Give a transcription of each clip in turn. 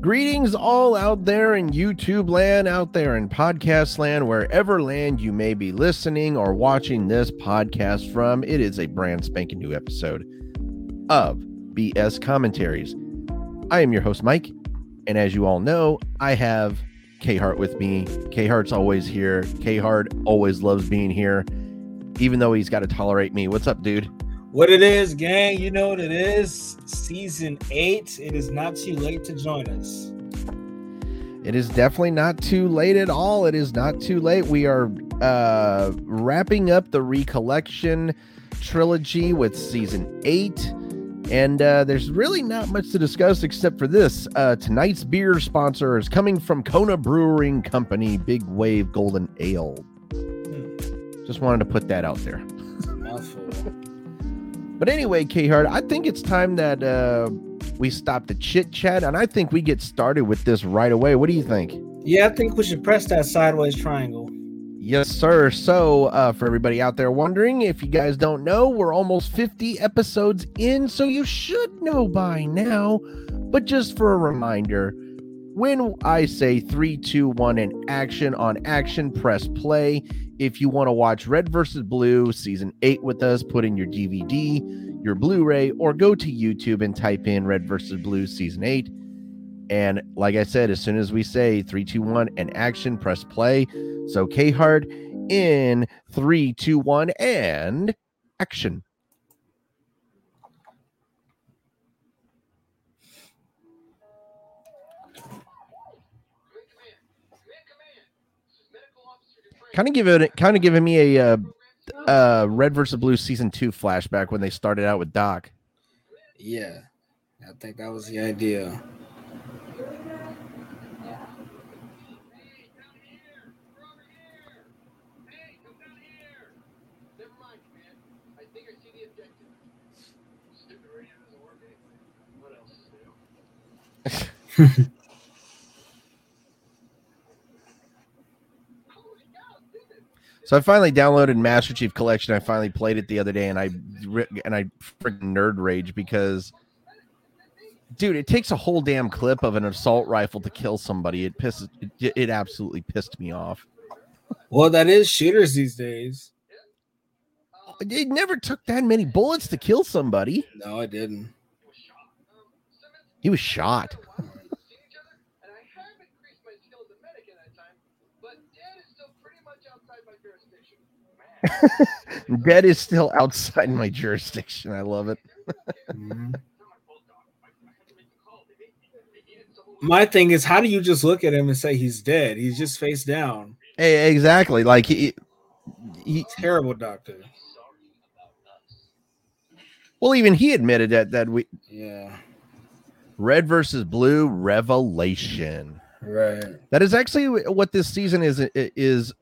Greetings, all out there in YouTube land, out there in podcast land, wherever land you may be listening or watching this podcast from. It is a brand spanking new episode of BS Commentaries. I am your host, Mike, and as you all know, I have K Hart with me. K Hart's always here. K Hart always loves being here, even though he's got to tolerate me. What's up, dude? What it is, gang, you know what it is. Season eight. It is not too late to join us. It is definitely not too late at all. It is not too late. We are uh wrapping up the recollection trilogy with season eight. And uh, there's really not much to discuss except for this. Uh, tonight's beer sponsor is coming from Kona Brewing Company, Big Wave Golden Ale. Just wanted to put that out there. Mouthful. But anyway, K Hart, I think it's time that uh, we stop the chit chat, and I think we get started with this right away. What do you think? Yeah, I think we should press that sideways triangle. Yes, sir. So, uh, for everybody out there wondering, if you guys don't know, we're almost 50 episodes in, so you should know by now. But just for a reminder, when I say three, two, one, and action on action, press play. If you want to watch Red versus Blue season eight with us, put in your DVD, your Blu ray, or go to YouTube and type in Red versus Blue season eight. And like I said, as soon as we say three, two, one, and action, press play. So K Hart in three, two, one, and action. Kind of giving it, kind of giving me a uh, uh, Red versus Blue season two flashback when they started out with Doc. Yeah, I think that was the idea. So I finally downloaded Master Chief Collection. I finally played it the other day, and I and I freaking nerd rage because, dude, it takes a whole damn clip of an assault rifle to kill somebody. It pisses. It, it absolutely pissed me off. Well, that is shooters these days. It never took that many bullets to kill somebody. No, I didn't. He was shot. Dead is still outside my jurisdiction. I love it. My thing is, how do you just look at him and say he's dead? He's just face down. Hey, exactly. Like he, he. Terrible doctor. Well, even he admitted that that we Yeah, red versus blue revelation. right. That is actually what this season is is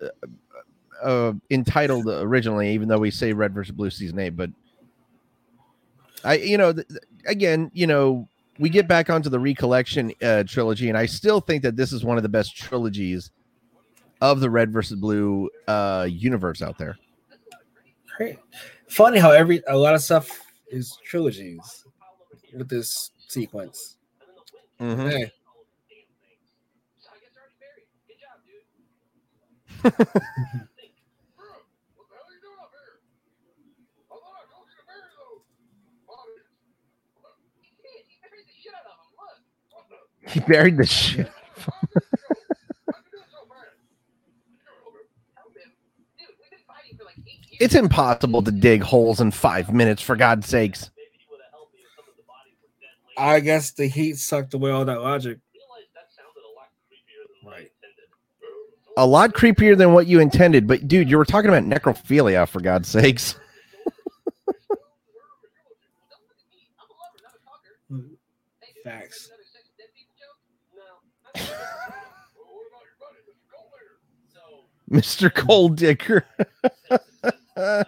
uh, entitled originally, even though we say red versus blue season eight. But I, you know, th- again, you know, we get back onto the recollection uh, trilogy, and I still think that this is one of the best trilogies of the red versus blue uh, universe out there. Great. Funny how every a lot of stuff is trilogies with this sequence. Mhm. Hey, He buried the shit. It's impossible to dig holes in five minutes, for God's sakes. I guess the heat sucked away all that logic. Right. A lot creepier than what you intended, but dude, you were talking about necrophilia, for God's sakes. Hmm. Facts. Mr. Cold Dicker.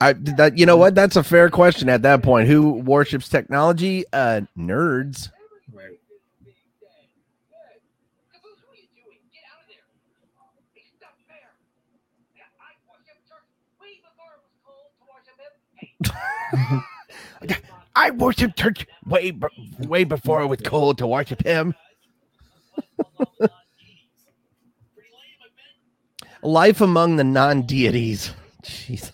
I that you know what? That's a fair question at that point. Who worships technology? Uh nerds. Right. I worship church way way before it was cool to worship him. Life among the non-deities. Jeez.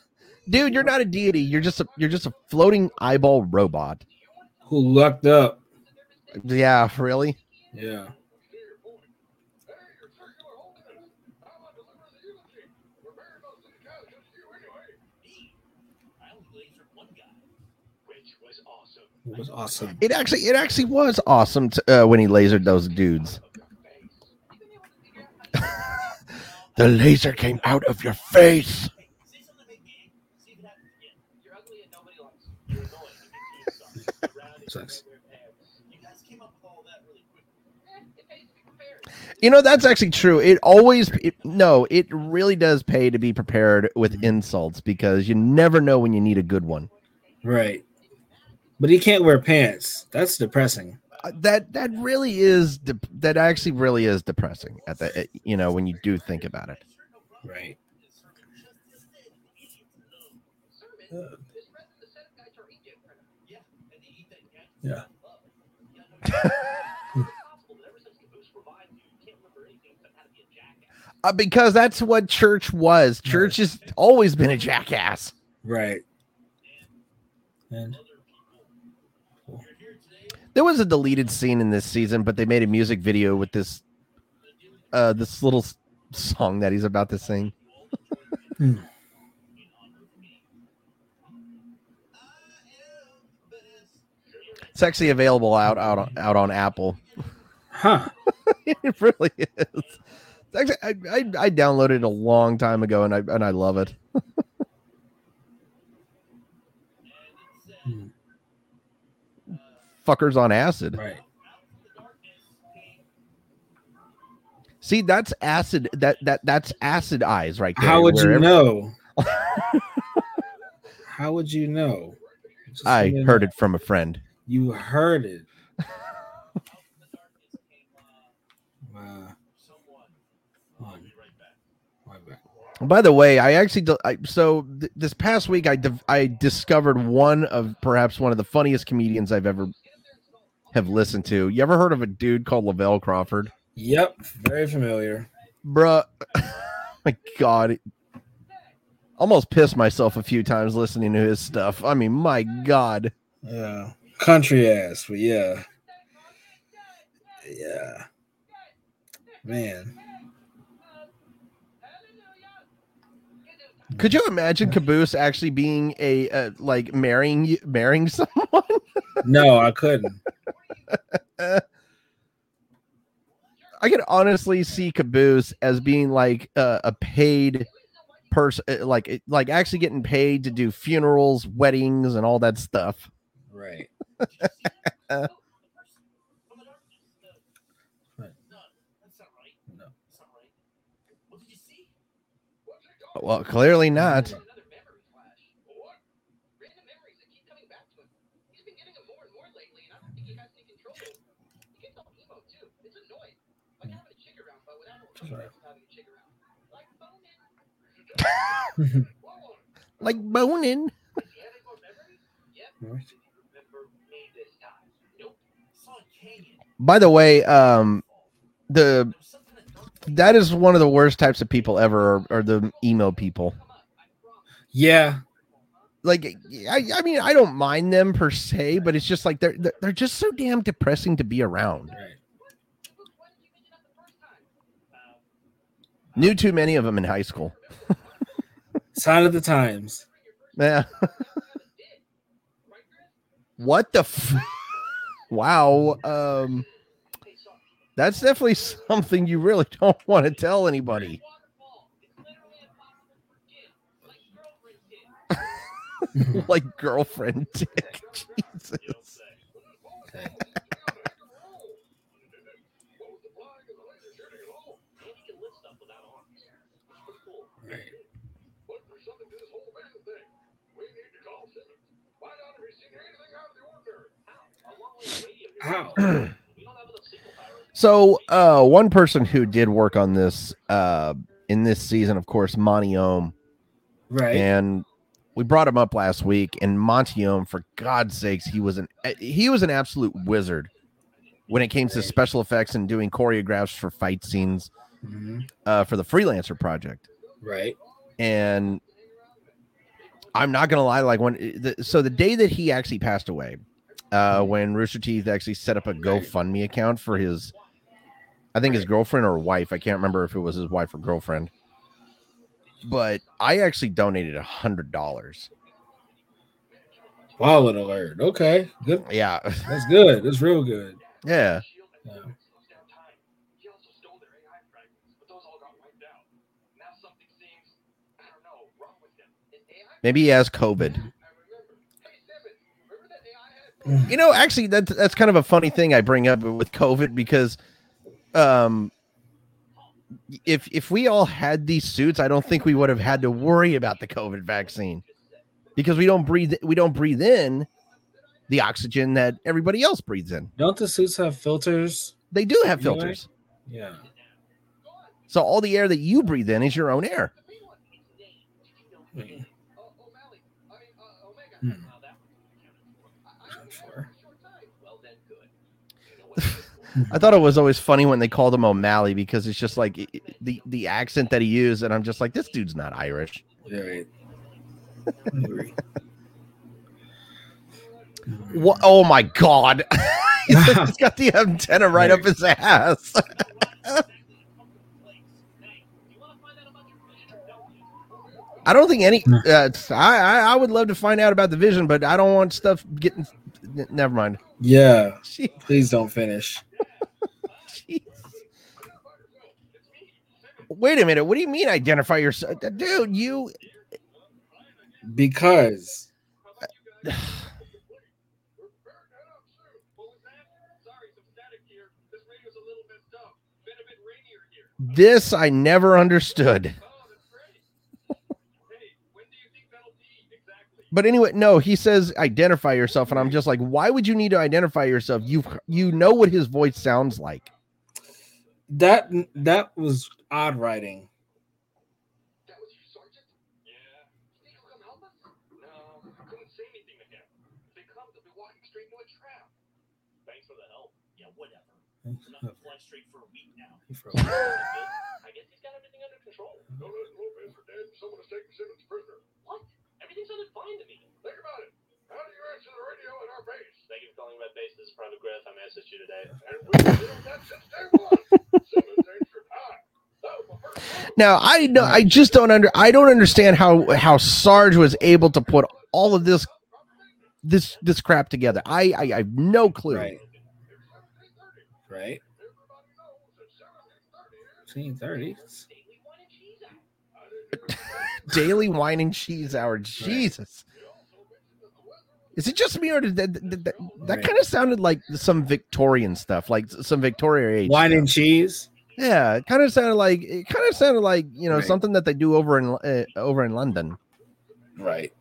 Dude, you're not a deity. You're just a you're just a floating eyeball robot. Who lucked up? Yeah, really? Yeah. It was awesome. It actually it actually was awesome to, uh, when he lasered those dudes. the laser came out of your face. Sucks. You know that's actually true. It always it, no, it really does pay to be prepared with insults because you never know when you need a good one. Right. But he can't wear pants. That's depressing. Uh, That that really is de- that actually really is depressing at the it- you know when you do think about it. Right. Yeah. Uh, because that's what church was. Church has always been a jackass. Right. And There was a deleted scene in this season, but they made a music video with this uh this little song that he's about to sing. Hmm. It's actually available out out on, out on Apple. huh. it really is. It's actually, I, I I downloaded it a long time ago and I and I love it. Fuckers on acid. Right. See, that's acid. That that that's acid eyes right there. How would you know? How would you know? Just I heard it from a friend. You heard it. Wow. On. Right back. By the way, I actually I, so th- this past week I div- I discovered one of perhaps one of the funniest comedians I've ever have listened to. You ever heard of a dude called Lavell Crawford? Yep. Very familiar. Bruh, my God, almost pissed myself a few times listening to his stuff. I mean, my God, Yeah. Country ass, but yeah. Yeah. Man. Could you imagine Caboose actually being a uh, like marrying marrying someone? No, I couldn't. I could honestly see Caboose as being like uh, a paid person, like like actually getting paid to do funerals, weddings, and all that stuff. Right. Well, clearly not. Like boning. Right. By the way, um, the that is one of the worst types of people ever, are, are the emo people. Yeah. Like, I, I mean, I don't mind them per se, but it's just like they're they're just so damn depressing to be around. Right. Knew too many of them in high school. Sign of the times. Yeah. what the? F- wow. Um, that's definitely something you really don't want to tell anybody. like girlfriend dick. Jesus. Okay. So, uh, one person who did work on this, uh, in this season, of course, Monty Oum, Right. and we brought him up last week, and Monty Oum, for God's sakes, he was an he was an absolute wizard when it came to special effects and doing choreographs for fight scenes Mhm. uh, for the Freelancer project. Right. And I'm not gonna lie, like when the, so the day that he actually passed away, uh, when Rooster Teeth actually set up a GoFundMe account for his, I think his girlfriend or wife. I can't remember if it was his wife or girlfriend. But I actually donated a hundred dollars. Wallet alert. Okay. Good. Yeah, That's good. That's real good. yeah. Yeah. Maybe he has COVID. You know, actually, that's that's kind of a funny thing I bring up with COVID because, um, if if we all had these suits, I don't think we would have had to worry about the COVID vaccine because we don't breathe we don't breathe in the oxygen that everybody else breathes in. Don't the suits have filters? They do have know filters, Yeah. so all the air that you breathe in is your own air. Hmm. Hmm. Sure. I thought it was always funny when they called him O'Malley because it's just like i- i- the the accent that he used, and I'm just like, this dude's not Irish. Yeah, right. What? Oh my god! He's got the antenna right up his ass. I don't think any. Uh, I, I I would love to find out about the vision, but I don't want stuff getting. Never mind. Yeah. Jeez. Please don't finish. Jeez. Wait a minute. What do you mean identify yourself, dude? You Because this I never understood. But anyway, no, he says identify yourself, and I'm just like, why would you need to identify yourself? You you know what his voice sounds like. that that was odd writing. Thanks for the help. Yeah, whatever. Enough to fly straight for a week now. I guess he's got everything under control. No, no, Lopez are dead. Someone has taken Simmons prisoner. What? Everything sounded fine to me. Think about it. How do you answer the radio at our base? Thank you for calling my base. This is Private Grif. I'm messaged you today. And we've been doing that since day one. Simmons answered high. That was the first one. Now I know I just don't under I don't understand how how Sarge was able to put all of this this this crap together. I I, I have no clue. Right. Right. Seen thirties. Daily wine and cheese hour. Jesus. Is it just me or did that that, that, that Right. kind of sounded like some Victorian stuff, like some Victorian age? Wine stuff. and cheese. Yeah, it kind of sounded like it kind of sounded like you know Right. something that they do over in uh, over in London. Right.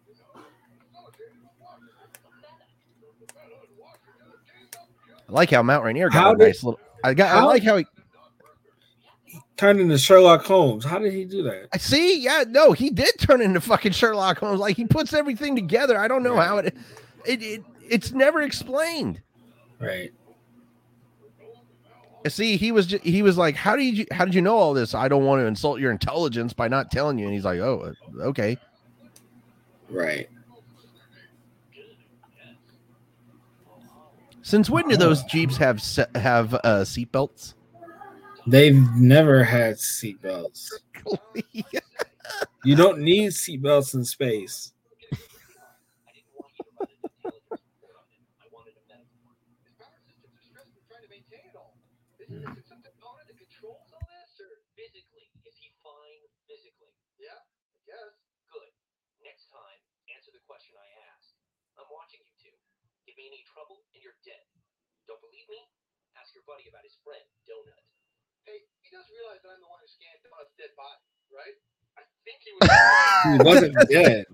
I like how Mount Rainier got How a did- nice little. I got. I like how he. Turned into Sherlock Holmes. How did he do that? I see. Yeah, no, he did turn into fucking Sherlock Holmes. Like he puts everything together. I don't know how it. It, it it's never explained. Right. See, he was he was like, "How did you how did you know all this? I don't want to insult your intelligence by not telling you." And he's like, "Oh, uh, okay." Right. Since when do those jeeps have have uh, seatbelts? They've never had seatbelts. You don't need seatbelts in space. Physically, is he fine physically? Yeah, I guess. Good. Next time, answer the question I asked. I'm watching you two. Give me any trouble, and you're dead. Don't believe me? Ask your buddy about his friend, Donut. Hey, he does realize that I'm the one who scanned Donut's dead body, right? I think he was. He wasn't dead.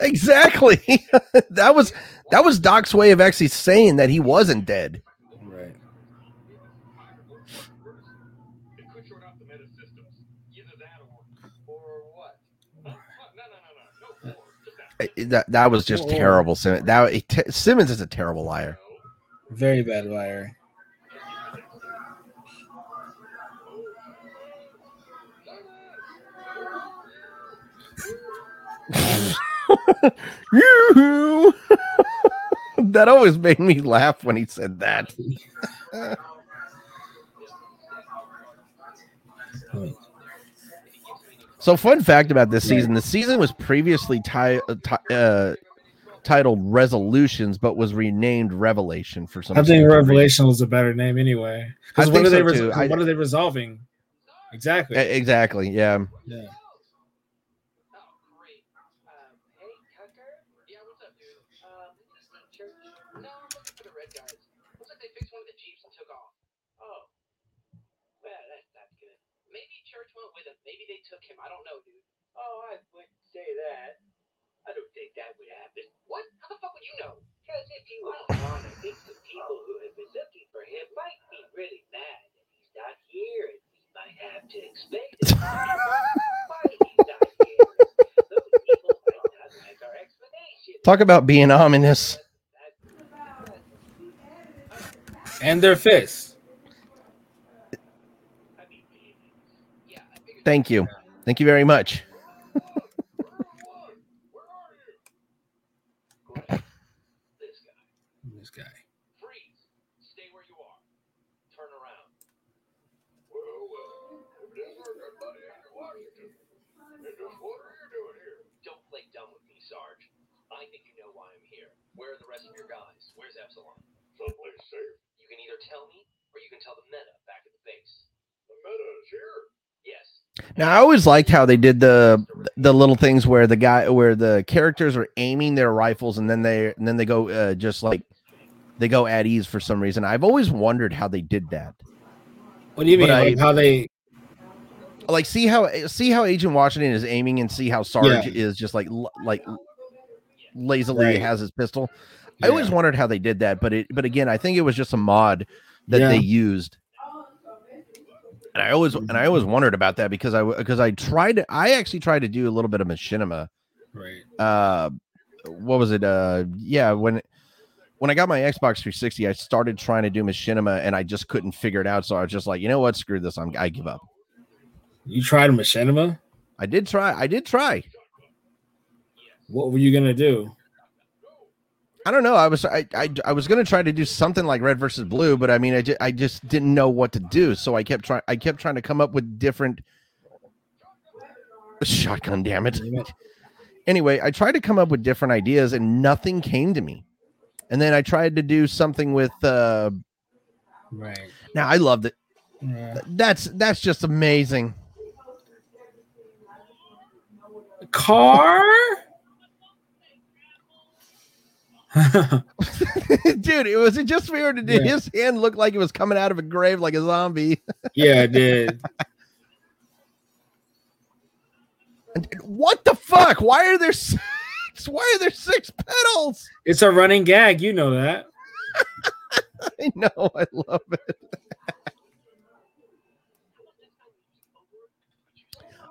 exactly. that was that was Doc's way of actually saying that he wasn't dead. Right. It could short out the meta systems. Either that or. Or what? No, no, no, no. No, that. that that was just terrible. Simmons. That T- Simmons is a terrible liar. Very bad liar. that always made me laugh when he said that. So, fun fact about this season: the season was previously ti- uh, uh, titled Resolutions, but was renamed Revelation for some. I think reason. Revelation was a better name anyway. Because what are they? so, res- what are they resolving? Exactly. Exactly. Yeah. yeah. Oh, great. Um, hey, Tucker? Yeah, what's up, dude? Um, is this the church? No, I'm looking for the red guys. Looks like they fixed one of the Jeeps and took off. Oh. Well, that's, that's good. Maybe church went with him. Maybe they took him. I don't know, dude. Oh, I wouldn't say that. I don't think that would happen. What? How the fuck would you know? Because if you went on, I think the people who have been looking for him might be really mad that he's not here and we might have to explain to why he's not here. Those people might not like our explanation. Talk about being ominous. And their fists. I mean, yeah, I figured Thank you. Thank you very much. this guy. This guy. Freeze. Stay where you are. Turn around. Well, uh, if this were good buddy Andrew Washington, then just what are you doing here? Don't play dumb with me, Sarge. I think you know why I'm here. Where are the rest of your guys? Where's Epsilon? Someplace safe. You can either tell me, or you can tell the meta back at the base. The meta is here? Yes. Now I always liked how they did the the little things where the guy where the characters are aiming their rifles and then they and then they go uh, just like they go at ease for some reason. I've always wondered how they did that. What do you mean? I- like how they? Like see how see how Agent Washington is aiming and see how Sarge Yeah. is just like like lazily Right. has his pistol. I always wondered how they did that, but it but again, I think it was just a mod that Yeah. they used. And I always and I always wondered about that because I because I tried to, I actually tried to do a little bit of machinima Right. uh what was it uh yeah when when i got my xbox 360 i started trying to do machinima and i just couldn't figure it out so i was just like you know what screw this i'm i give up You tried machinima. i did try i did try What were you gonna do? I don't know i was i i, I was gonna try to do something like red versus blue but i mean i just i just didn't know what to do so i kept trying i kept trying to come up with different shotgun damn it Damn it. anyway i tried to come up with different ideas and nothing came to me and then i tried to do something with uh Right. now i loved it Yeah. That's that's just amazing. Car. Dude, it was it just weird to Yeah. his hand looked like it was coming out of a grave like a zombie. yeah, it did. What the fuck? Why are there six? Why are there six pedals? It's a running gag. You know that. I know, I love it.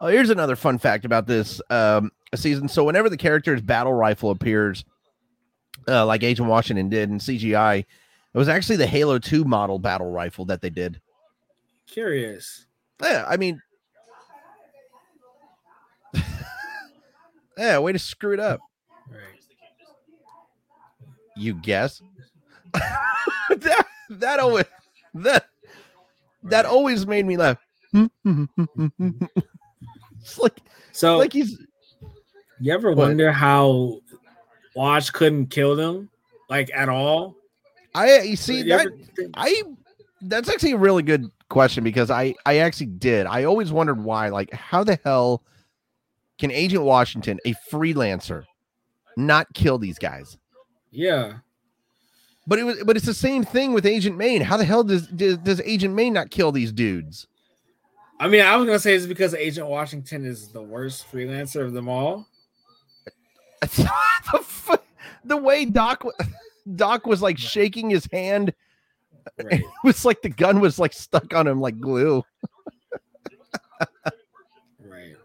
oh, here's another fun fact about this um, season. So, whenever the character's battle rifle appears, uh, like Agent Washington did in CGI, it was actually the Halo 2 model battle rifle that they did. Curious. Yeah, I mean, yeah, way to screw it up. Right. You guess that that always that that always made me laugh. it's like So, like he's you ever What? wonder how Watch couldn't kill them, like at all? I you see You that ever I that's actually a really good question because I I actually did. I always wondered why like how the hell can Agent Washington, a freelancer, not kill these guys? yeah. But it was, but it's the same thing with Agent Maine. How the hell does does, does Agent Maine not kill these dudes? I mean, I was gonna say it's because Agent Washington is the worst freelancer of them all. the, the, way Doc Doc was like shaking his hand, uh, right. it was like the gun was like stuck on him like glue. right.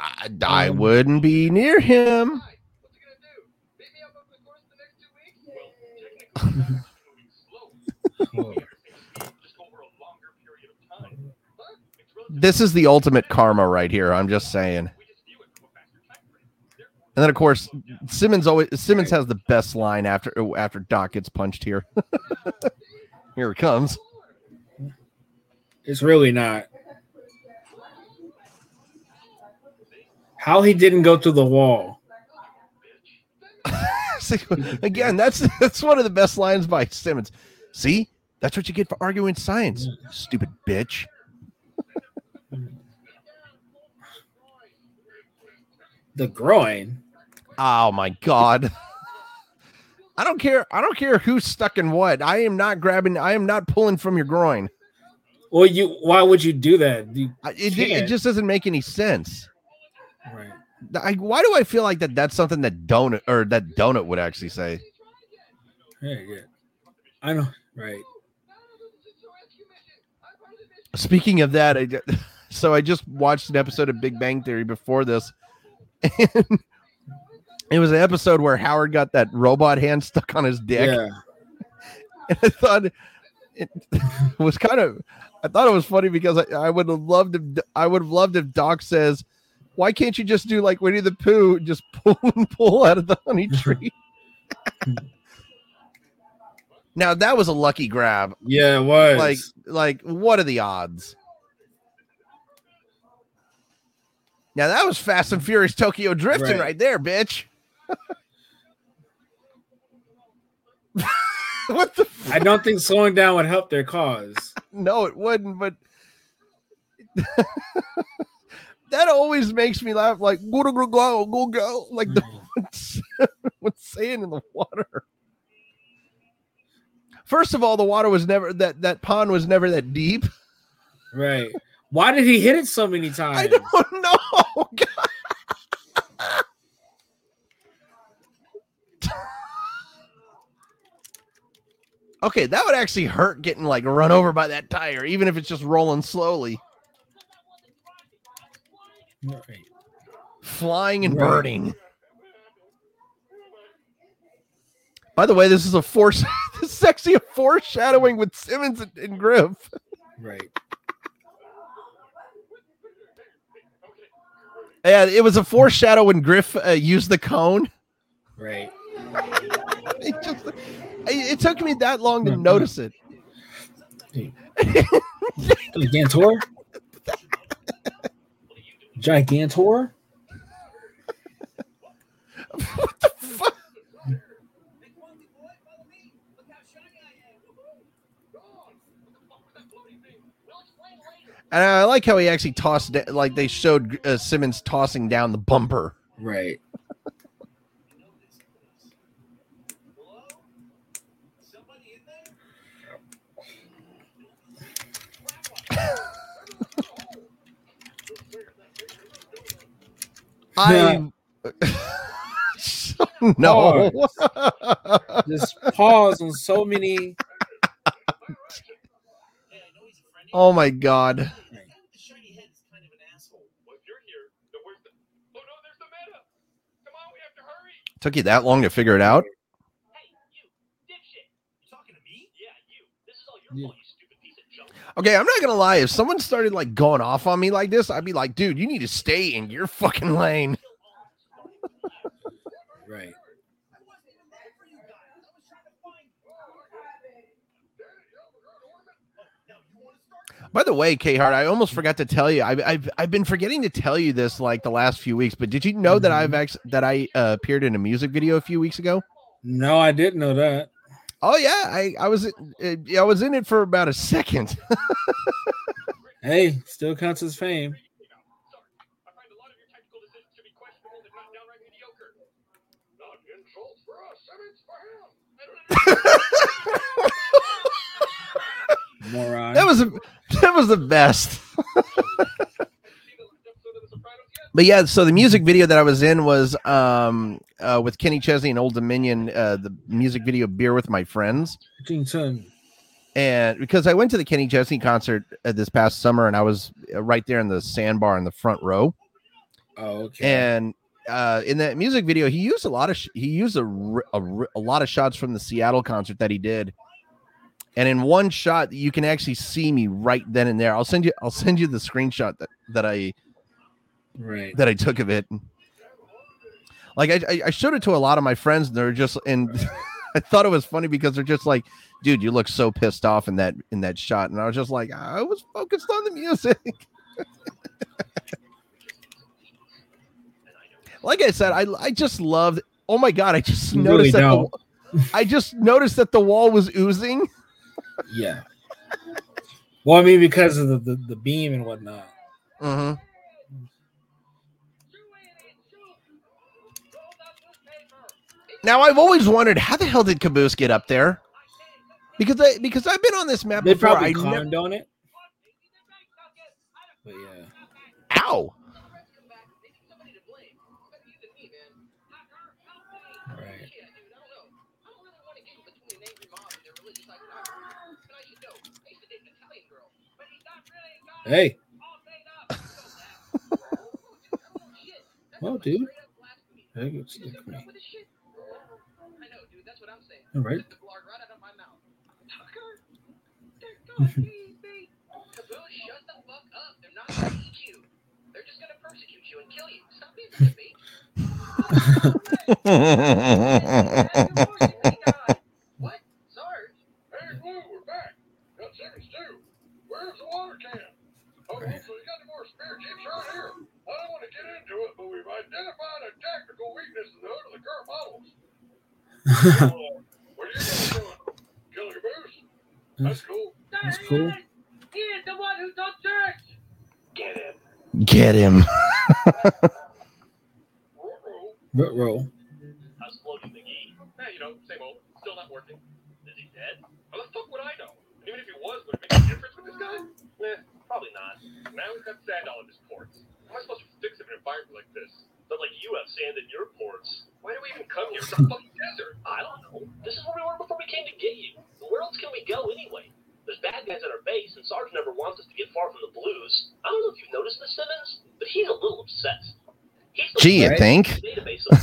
I, I wouldn't be near him. well, This is the ultimate karma right here. I'm just saying. we just view it from a faster time frame. Therefore, And then of course Simmons always Simmons has the best line after oh, after Doc gets punched here. here it comes. It's really not. How he didn't go through the wall. See, Again, that's that's one of the best lines by Simmons. See, that's what you get for arguing science, stupid bitch. The groin. Oh my god. I don't care. I don't care who's stuck in what. I am not grabbing. I am not pulling from your groin. Well, you why would you do that? You, It, it just doesn't make any sense. right. I, why do I feel like that? That's something that donut or that donut would actually say. Yeah, yeah. I know. Right. Speaking of that, I, so I just watched an episode of Big Bang Theory before this, and it was an episode where Howard got that robot hand stuck on his dick. Yeah. And I thought it was kind of, I thought it was funny because I, I would have loved if I would have loved if Doc says, "Why can't you just do like Winnie the Pooh, just pull and pull out of the honey tree?" now that was a lucky grab. Yeah, it was. Like, like what are the odds? Now that was Fast and Furious Tokyo drifting Right. right there, bitch. what the I don't think slowing down would help their cause. No, it wouldn't, but that always makes me laugh like go go go go go go like the mm. what's, what's saying in the water. First of all, the water was never that that pond was never that deep. Right. Why did he hit it so many times? I don't know. Okay, that would actually hurt getting like run over by that tire, even if it's just rolling slowly, Right. flying and Right. burning. By the way, this is a force. this is actually a foreshadowing with Simmons and, and Grif. Right. Yeah, it was a foreshadow when Grif uh, used the cone. Right. It just, it, it took me that long to notice it. Gigantor? Gigantor? what the fuck? And I like how he actually tossed it, like they showed uh, Simmons tossing down the bumper. Right. I no. Just pause on so many. oh my god. Well, if you're here, then where's the? Oh no, there's the meta. Come on, we have to hurry. Took you that long to figure it out? Hey, you, dipshit. You talking to me? Yeah, you. This is all your Yeah. fault, you stupid piece of junk. Okay, I'm not gonna lie. If someone started like going off on me like this, I'd be like, dude, you need to stay in your fucking lane. Right. By the way, K Hart, I almost forgot to tell you. I've, I've I've been forgetting to tell you this like the last few weeks. But did you know that I've actually that I uh, appeared in a music video a few weeks ago? No, I didn't know that. Oh yeah, I I was uh, I was in it for about a second. Hey, still counts as fame. Moron. that was a, that was the best. Seen the last episode of The Sopranos yet? But yeah, so the music video that I was in was um uh, with Kenny Chesney and Old Dominion, uh, the music video "Beer with My Friends." Jing Chun. and because I went to the Kenny Chesney concert uh, this past summer, and I was uh, right there in the sandbar in the front row, Oh, okay. and uh in that music video he used a lot of sh- he used a, r- a r- a lot of shots from the Seattle concert that he did and in one shot you can actually see me right then and there I'll send you I'll send you the screenshot that that I right. that I took of it like I I- showed it to a lot of my friends and they're just and I thought it was funny because they're just like dude you look so pissed off in that in that shot and I was just like I was focused on the music like I said, I I just loved. Oh my god! I just You noticed really that. The, I just noticed that the wall was oozing. Yeah. Well, I mean, because of the, the, the beam and whatnot. Mm-hmm. Now I've always wondered how the hell did Caboose get up there? Because I because I've been on this map They before. probably I climbed on it. But yeah. ow. Right. Hey. Well, dude. Hey, it's- it's me. All right. What? Sarge? Hey, Blue, we're back. Got seconds too. Where's the water can? Right. so you got any more spare chips right here? I don't want to get into it, but we've identified a tactical weakness in the hood of the current models. Uh, what are you guys doing? Killing a boost? That's cool. That's cool. He is the one who took church. Get him. Get him. Rut roll. How's Floaty McGee? Hey, you know, same old. Still not working. Is he dead? How the fuck would I know? And even if he was, would it make a difference with this guy? Eh, probably not. Now he's got sand all in his ports. How am I supposed to fix him in an environment like this? But like you have sand in your ports. Why do we even come here? It's a fucking desert. I don't know. This is where we were before we came to get you. Where else can we go anyway? There's bad guys at our base, and Sarge never wants us to get far from the Blues. I don't know if you've noticed this, Simmons, but he's a little obsessed. He's the Gee, you think? database of.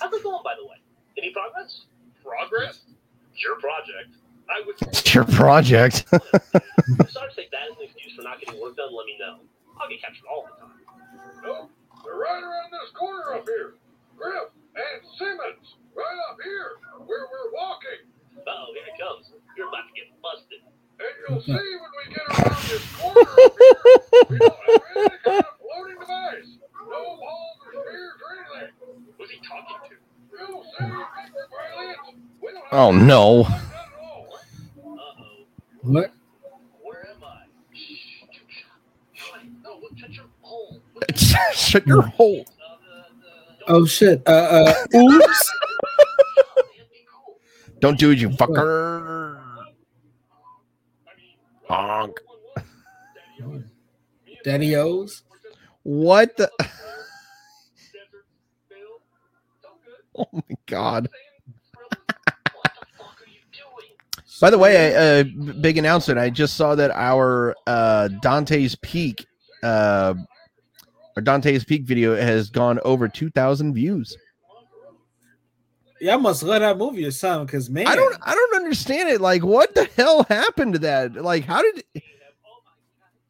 How's it going, by the way? Any progress? Progress? It's your project. I would. It's your project. If Sarge take that as an excuse for not getting work done, let me know. I'll get captured all the time. No, they're right around this corner up here. Grif and Simmons, right up here, where we're walking. Uh-oh, here it comes. You're about to get busted. And you'll see when we get around this corner up here, we don't have any kind of floating device. No balls or spears or anything. Who's he talking to? You'll see, Mr. Brilliant. We don't have oh no. none at all. Uh-oh. What? Where am I? Shh. No, shut your hole. Shut your hole. Uh, the, the, Oh shit. Uh uh oops. Don't do it, you fucker. Honk. Daddy O's. What the? Oh my god. By the way, a, a big announcement. I just saw that our uh, Dante's Peak, uh, our Dante's Peak video has gone over two thousand views. Yeah, I must love that movie or something, because man, I don't, I don't understand it. Like, what the hell happened to that? Like, how did,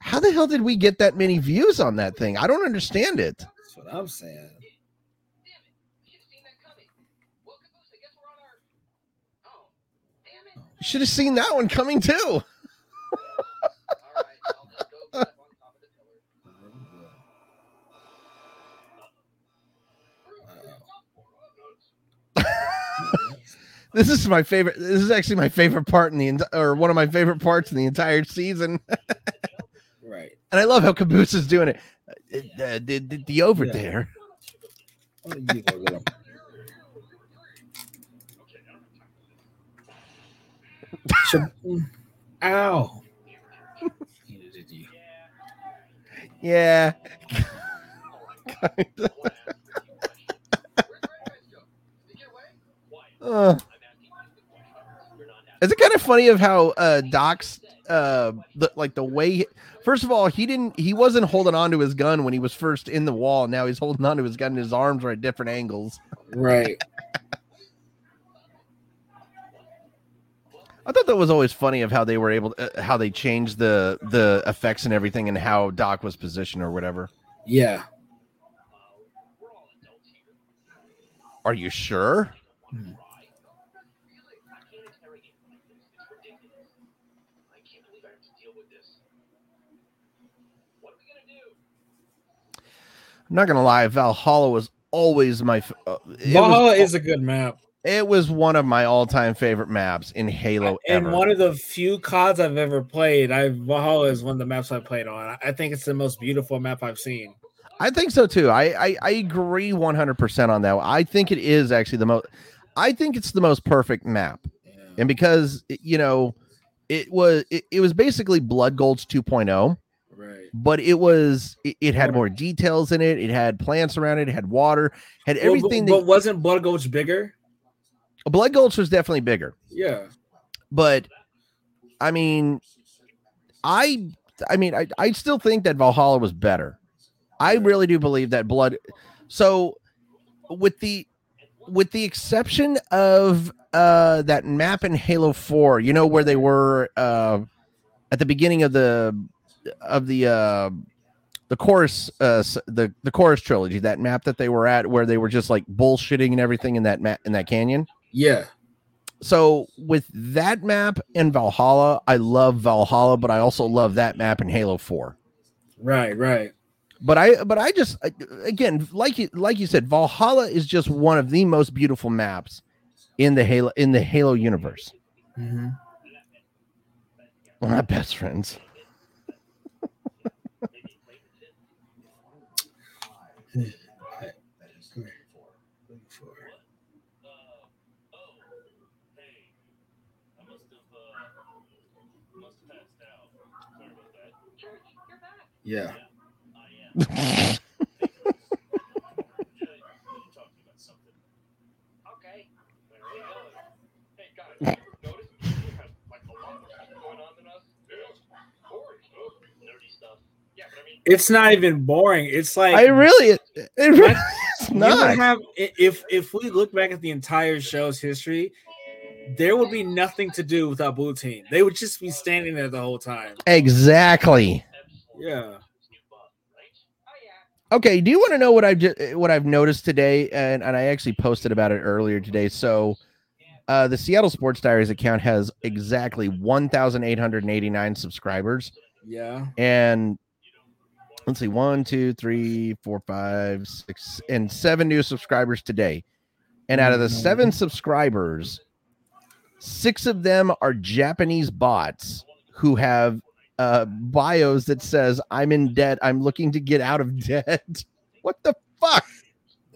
how the hell did we get that many views on that thing? I don't understand it. that's what I'm saying. You should have seen that one coming too. This is my favorite. This is actually my favorite part in the or one of my favorite parts in the entire season. Right. And I love how Caboose is doing it. Uh, uh, the, the, the over Yeah. there. Oh, you go get 'em. Shab- Ow. Did you. Yeah. Uh, is it kind of funny of how uh, Doc's uh the like the way first of all he didn't he wasn't holding on to his gun when he was first in the wall now he's holding on to his gun and his arms are at different angles Right. I thought that was always funny of how they were able uh, how they changed the the effects and everything and how doc was positioned or whatever Yeah. are you sure Hmm. I can't interrogate him like this. It's ridiculous. I can't believe I have to deal with this. What are we gonna do? i'm not gonna lie valhalla was always my uh, Valhalla was, is a good map. It was one of my all-time favorite maps in halo And ever. one of the few CODs I've ever played, I Valhalla is one of the maps I played on. I- think it's the most beautiful map I've seen. I think so too. I, I I agree 100% on that. I think it is actually the most I think it's the most perfect map. Yeah. And because you know, it was it, it was basically Blood Gulch 2.0, Right. but it was it, it had more details in it. It had plants around it, it had water, had Well, but- everything but, wasn't Blood Gulch bigger? Blood Gulch was definitely bigger. Yeah. But I mean, I I mean, I, I still think that Valhalla was better. I really do believe that blood. So with the with the exception of uh that map in Halo 4, you know where they were uh at the beginning of the of the uh the chorus uh the the chorus trilogy, that map that they were at where they were just like bullshitting and everything in that map in that canyon Yeah. so with that map in Valhalla, I love Valhalla, but I also love that map in Halo 4. Right. Right. But I but I just again, like you like you said, Valhalla is just one of the most beautiful maps in the Halo in the Halo universe. Mhm. We're not best friends. Uh, oh, hey, I must have, uh, must have passed out. Sorry about that. Church, you're back. Yeah. I am. Jay, I need to talk to you about something. Okay. There we go. Hey, guys, you ever notice people have, like, a lot more stuff going on than us? Yeah. Boring stuff. Nerdy stuff. Yeah, but I mean, It's not even boring. It's like I really it, it really it's you would not. have if if we look back at the entire show's history, there would be nothing to do without Blue Team. They would just be standing there the whole time. Exactly. Yeah. Okay, do you want to know what I've just what I've noticed today? And and I actually posted about it earlier today. So uh the Seattle Sports Diaries account has exactly 1,889 subscribers. Yeah. and let's see one two three four five six and seven new subscribers today and out of the seven subscribers six of them are japanese bots who have uh bios that says i'm in debt. I'm looking to get out of debt. What the fuck?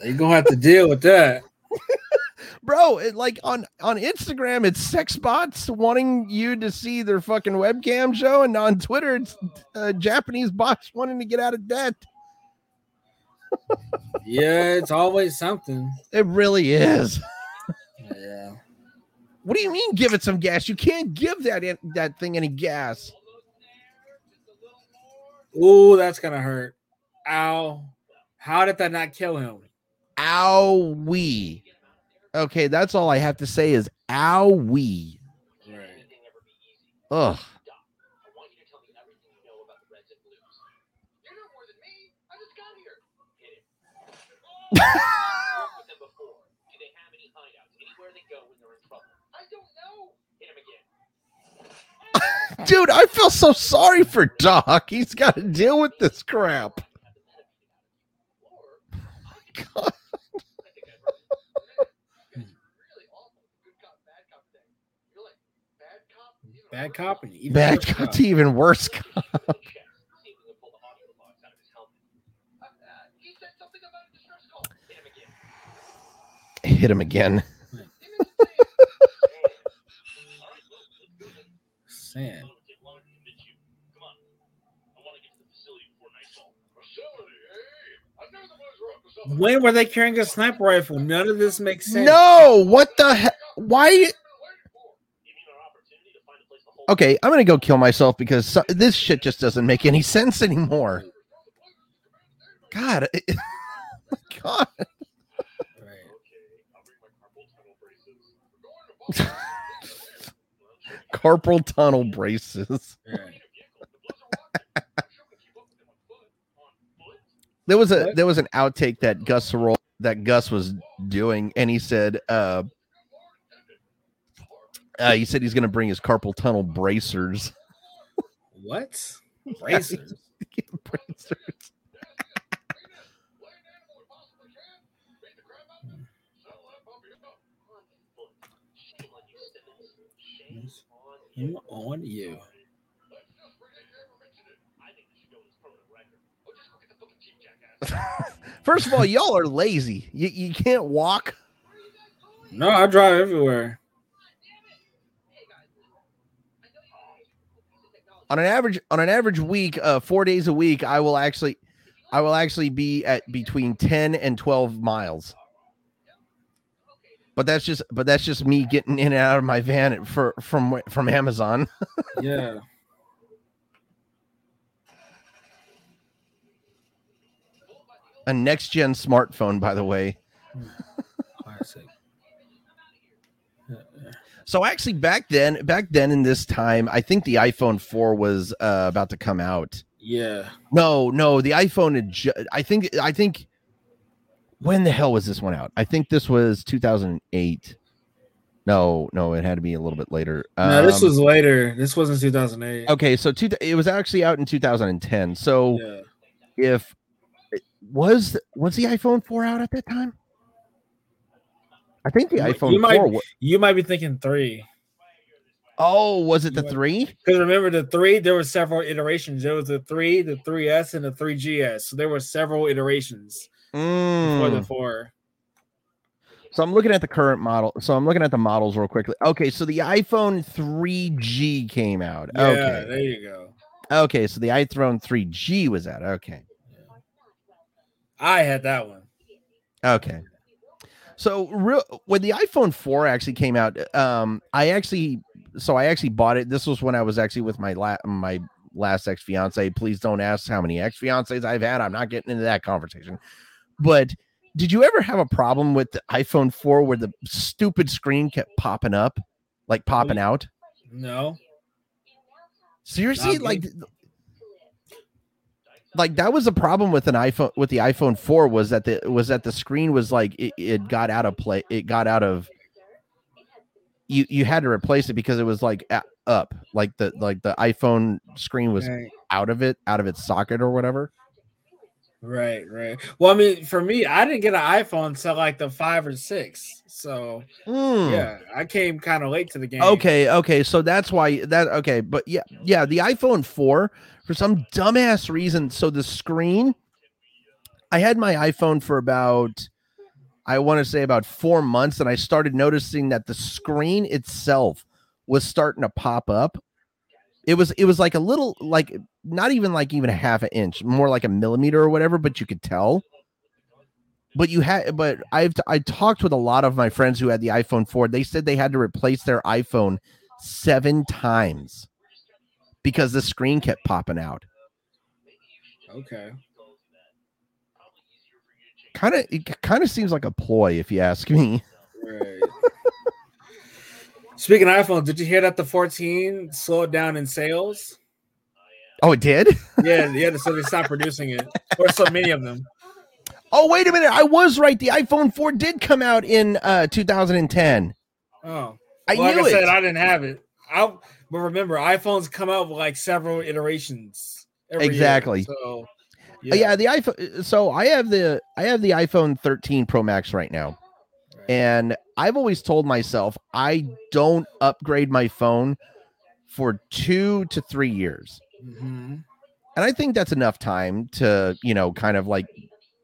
You're gonna have to deal with that. bro it, like on on instagram it's sex bots wanting you to see their fucking webcam show and on twitter it's uh, japanese bots wanting to get out of debt. Yeah, it's always something. it really is. Yeah. what do you mean give it some gas? You can't give that in, that thing any gas Ooh, that's gonna hurt. Ow. How did that not kill him? ow wee okay that's all i have to say is ow wee Right. ugh I want you to tell me everything you know about the Reds and Blues. You know more than me. I just got here. Hit it. Oh! Worked with them before. Do they have any hideouts? Anywhere they go when they're in trouble? I don't know. Hit him again. Dude i feel so sorry for doc he's got to deal with this crap Or God. I think I've heard it. really awful. Good cop, bad cop thing. You're like bad cop. even Bad worse. cop and even bad cop cop. to even worse cop. Check. See if to something. When were they carrying a sniper rifle? None of this makes sense. no what the hell why You mean our opportunity to find a place to hold Okay, I'm gonna go kill myself because so- this shit just doesn't make any sense anymore. God, it- oh God. Carpal tunnel braces. There was a there was an outtake that Gus that Gus was doing, and he said, uh, uh he said he's gonna bring his carpal tunnel bracers. What? Bracers. bracers. Shame on you. First of all, y'all are lazy. You you can't walk. No, I drive everywhere. on an average on an average week uh four days a week i will actually i will actually be at between 10 and 12 miles but that's just but that's just me getting in and out of my van for from from amazon Yeah. a next gen smartphone by the way Classic. so actually back then back then in this time i think the iphone 4 was uh, about to come out Yeah. no no the iphone i think i think when the hell was this one out i think this was 2008 no no it had to be a little bit later No, this Um, was later. This wasn't 2008. okay so two, it was actually out in 2010 so Yeah. if was was the iphone 4 out at that time i think the You- iphone you might- 4 You might be thinking three. oh was it the might- 3 Because remember the three, there were several iterations. There was the three, the 3S, and the 3GS. So there were several iterations for the Mm. four. So I'm looking at the current model. So I'm looking at the models real quickly. Okay, so the iPhone 3G came out. Yeah, okay. there you go. Okay, so the iPhone 3G was out. Okay. I had that one. Okay. So real when the iPhone 4 actually came out, um, I actually so I actually bought it. This was when I was actually with my la- my last ex fiance. Please don't ask how many ex fiancés I've had. I'm not getting into that conversation. But did you ever have a problem with the iPhone 4 where the stupid screen kept popping up, like popping out? No. Seriously, like like that was a problem with an iPhone with the iPhone 4 was that the was that the screen was like it, it got out of play it got out of you you had to replace it because it was like up like the like the iPhone screen was Right, out of it out of its socket or whatever. Right, right. Well, I mean, for me, I didn't get an iPhone until like the five or six. So Hmm. yeah, I came kind of late to the game. Okay, okay, so that's why that okay, but yeah, yeah, the iPhone 4 for some dumbass reason, so the screen I had my iPhone for about I want to say about 4 months and I started noticing that the screen itself was starting to pop up. It was it was like a little like not even like even a half an inch, more like a millimeter or whatever, but you could tell. But you had but I've I talked with a lot of my friends who had the iPhone 4. They said they had to replace their iPhone 7 times because the screen kept popping out. Okay. Kind of it kind of seems like a ploy if you ask me. Right. Speaking of iPhone, did you hear that the 14 slowed down in sales? Oh, it did? Yeah, yeah. So they stopped producing it, or so many of them. Oh, wait a minute. I was right. The iPhone 4 did come out in uh 2010. Oh, I well, like knew I said, it. I didn't have it. I but remember, iPhones come out with like several iterations. every year, Exactly. So Uh, yeah, the iPhone so I have the I have the iPhone 13 Pro Max right now. And I've always told myself I don't upgrade my phone for 2 to 3 years. Mhm. And I think that's enough time to, you know, kind of like,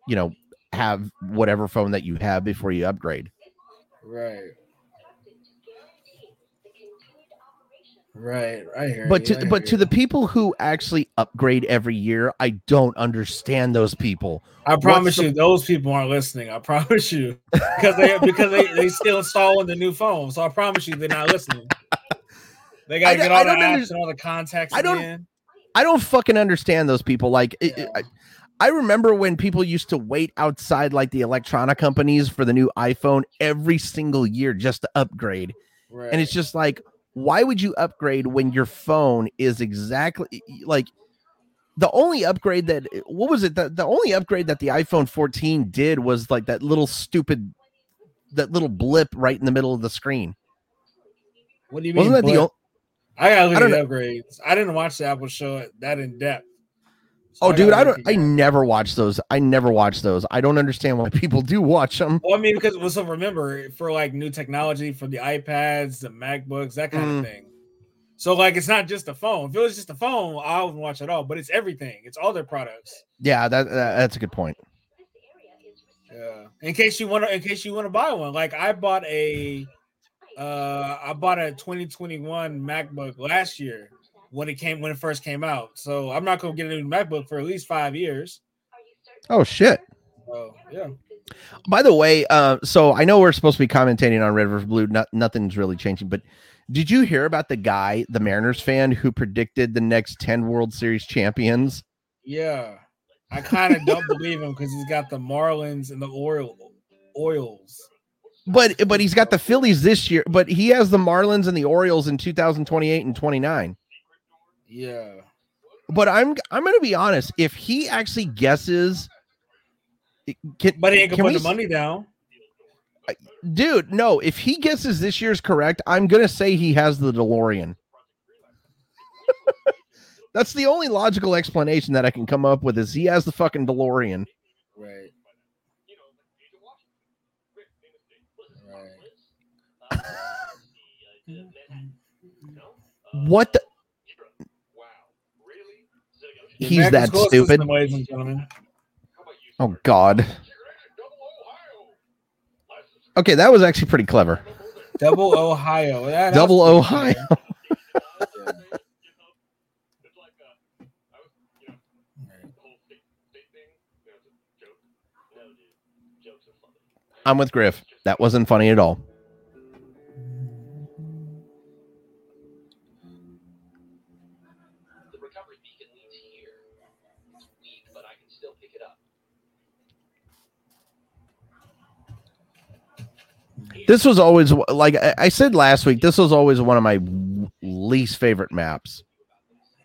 you know, have whatever phone that you have before you upgrade. Right. Right. I hear. But you, to but hear to the people who actually upgrade every year, I don't understand those people. I promise the- you, those people aren't listening. I promise you, because they because they they still installing the new phone. So I promise you, they're not listening. They gotta I get don't- I all the apps under- and all the contacts. I don't- again. I don't fucking understand those people. Like, it- it- I, I remember when people used to wait outside like the electronic companies for the new iPhone every single year just to upgrade. Right. And it's just like, why would you upgrade when your phone is exactly like the only upgrade that eh, what was it? The, the only upgrade that the iPhone 14 did was like that little stupid that little blip right in the middle of the screen. what do you mean? Wasn't that the only I gotta look I at upgrades. I didn't watch the Apple show that in depth. So Oh, dude, I don't. I never watch those. I never watch those. I don't understand why people do watch them. Well, I mean, because well, so remember for like new technology for the iPads, the MacBooks, that kind Mm. of thing. So like, it's not just a phone. If it was just a phone, I wouldn't watch it all. But it's everything. It's all their products. Yeah, that, that that's a good point. Yeah. In case you want to, in case you want to buy one, like I bought a, uh, I bought a 2021 MacBook last year when it came when it first came out. So I'm not gonna get a new MacBook for at least five years. Oh shit. So yeah. By the way, uh, so I know we're supposed to be commentating on Red versus Blue. Not, nothing's really changing, but did you hear about the guy, the Mariners fan, who predicted the next ten World Series champions? Yeah, I kind of don't believe him because he's got the Marlins and the Oil Oils. But but he's got the Phillies this year. But he has the Marlins and the Orioles in 2028 and 29. Yeah, But I'm I'm gonna be honest. If he actually guesses, can, but he ain't gonna put we the money down. dude. No, if he guesses this year's correct, I'm gonna say he has the DeLorean. That's the only logical explanation that I can come up with is he has the fucking DeLorean. Right. What the? The He's American that stupid. system, ladies and gentlemen. Oh God. Okay, that was actually pretty clever. Double Ohio. That Double Ohio. I'm with Grif. That wasn't funny at all. This was always like I said last week. This was always one of my least favorite maps.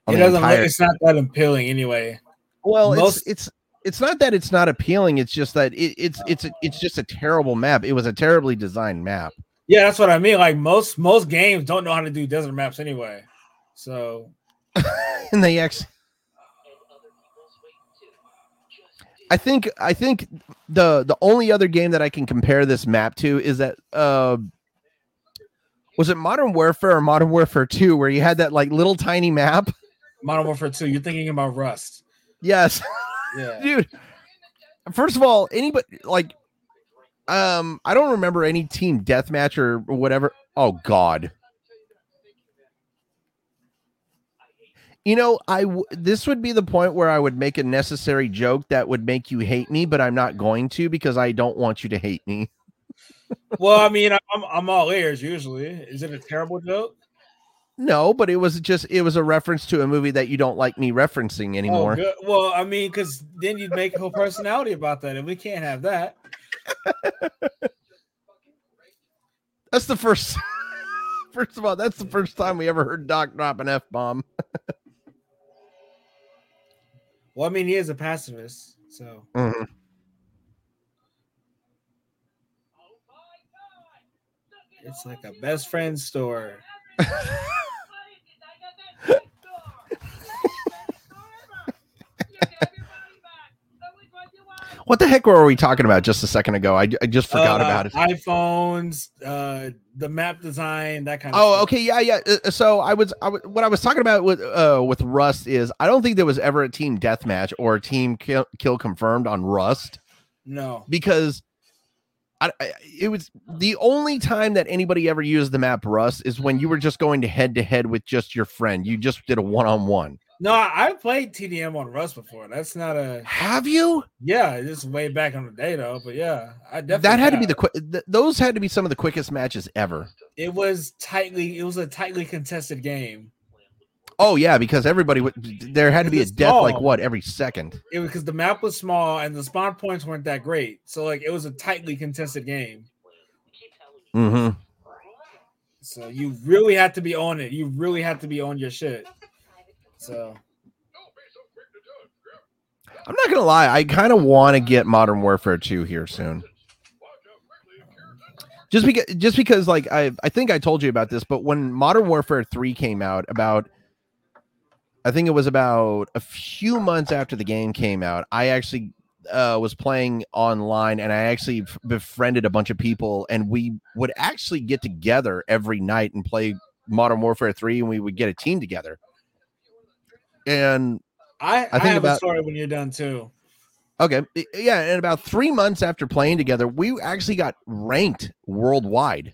It doesn't. Look, it's not that appealing anyway. well, most- it's it's it's not that it's not appealing. It's just that it, it's it's it's just a terrible map. It was a terribly designed map. Yeah, that's what I mean. Like most most games don't know how to do desert maps anyway. So and they actually I think I think the the only other game that I can compare this map to is that uh was it Modern Warfare or Modern Warfare 2 where you had that like little tiny map? Modern Warfare 2, you're thinking about Rust. Yes. Yeah. Dude. First of all, anybody like um I don't remember any team deathmatch or whatever. Oh god. You know, I w- this would be the point where I would make a necessary joke that would make you hate me, but I'm not going to because I don't want you to hate me. Well, I mean, I'm I'm all ears usually. Is it a terrible joke? No, but it was just it was a reference to a movie that you don't like me referencing Oh, anymore. good. Well, I mean, because then you'd make a whole personality about that, and we can't have that. that's the first First of all, that's the first time we ever heard Doc drop an F bomb. Well, I mean, he is a pacifist, so Mhm. it's like a best friend store. What the heck were we talking about just a second ago? I, I just forgot Uh, about it. iPhones, uh, the map design, that kind of. Oh, stuff. okay, yeah, yeah. Uh, So I was, I was, what I was talking about with, uh, with Rust is I don't think there was ever a team deathmatch or a team kill, kill confirmed on Rust No, because I, I, it was the only time that anybody ever used the map Rust is when you were just going to head to head with just your friend. You just did a one on one. No, I played TDM on Rust before. That's not a Have you? yeah. It's way back on the day though, but yeah, I definitely That had to be the quick. Th- those had to be some of the quickest matches ever. It was tightly. It was a tightly contested game. Oh yeah, because everybody would. There had to be a death like what every second. It was because the map was small and the spawn points weren't that great. So like it was a tightly contested game. Mm-hmm. So you really had to be on it. You really had to be on your shit. So I'm not gonna lie. I kind of want to get Modern Warfare 2 here soon. Just because, just because, like I, I think I told you about this, but when Modern Warfare 3 came out, about, I think it was about a few months after the game came out, I actually uh, was playing online, and I actually befriended a bunch of people, and we would actually get together every night and play Modern Warfare 3, and we would get a team together. And I, I, think have about- a story when you're done too. Okay. Yeah. And about three months after playing together, we actually got ranked worldwide.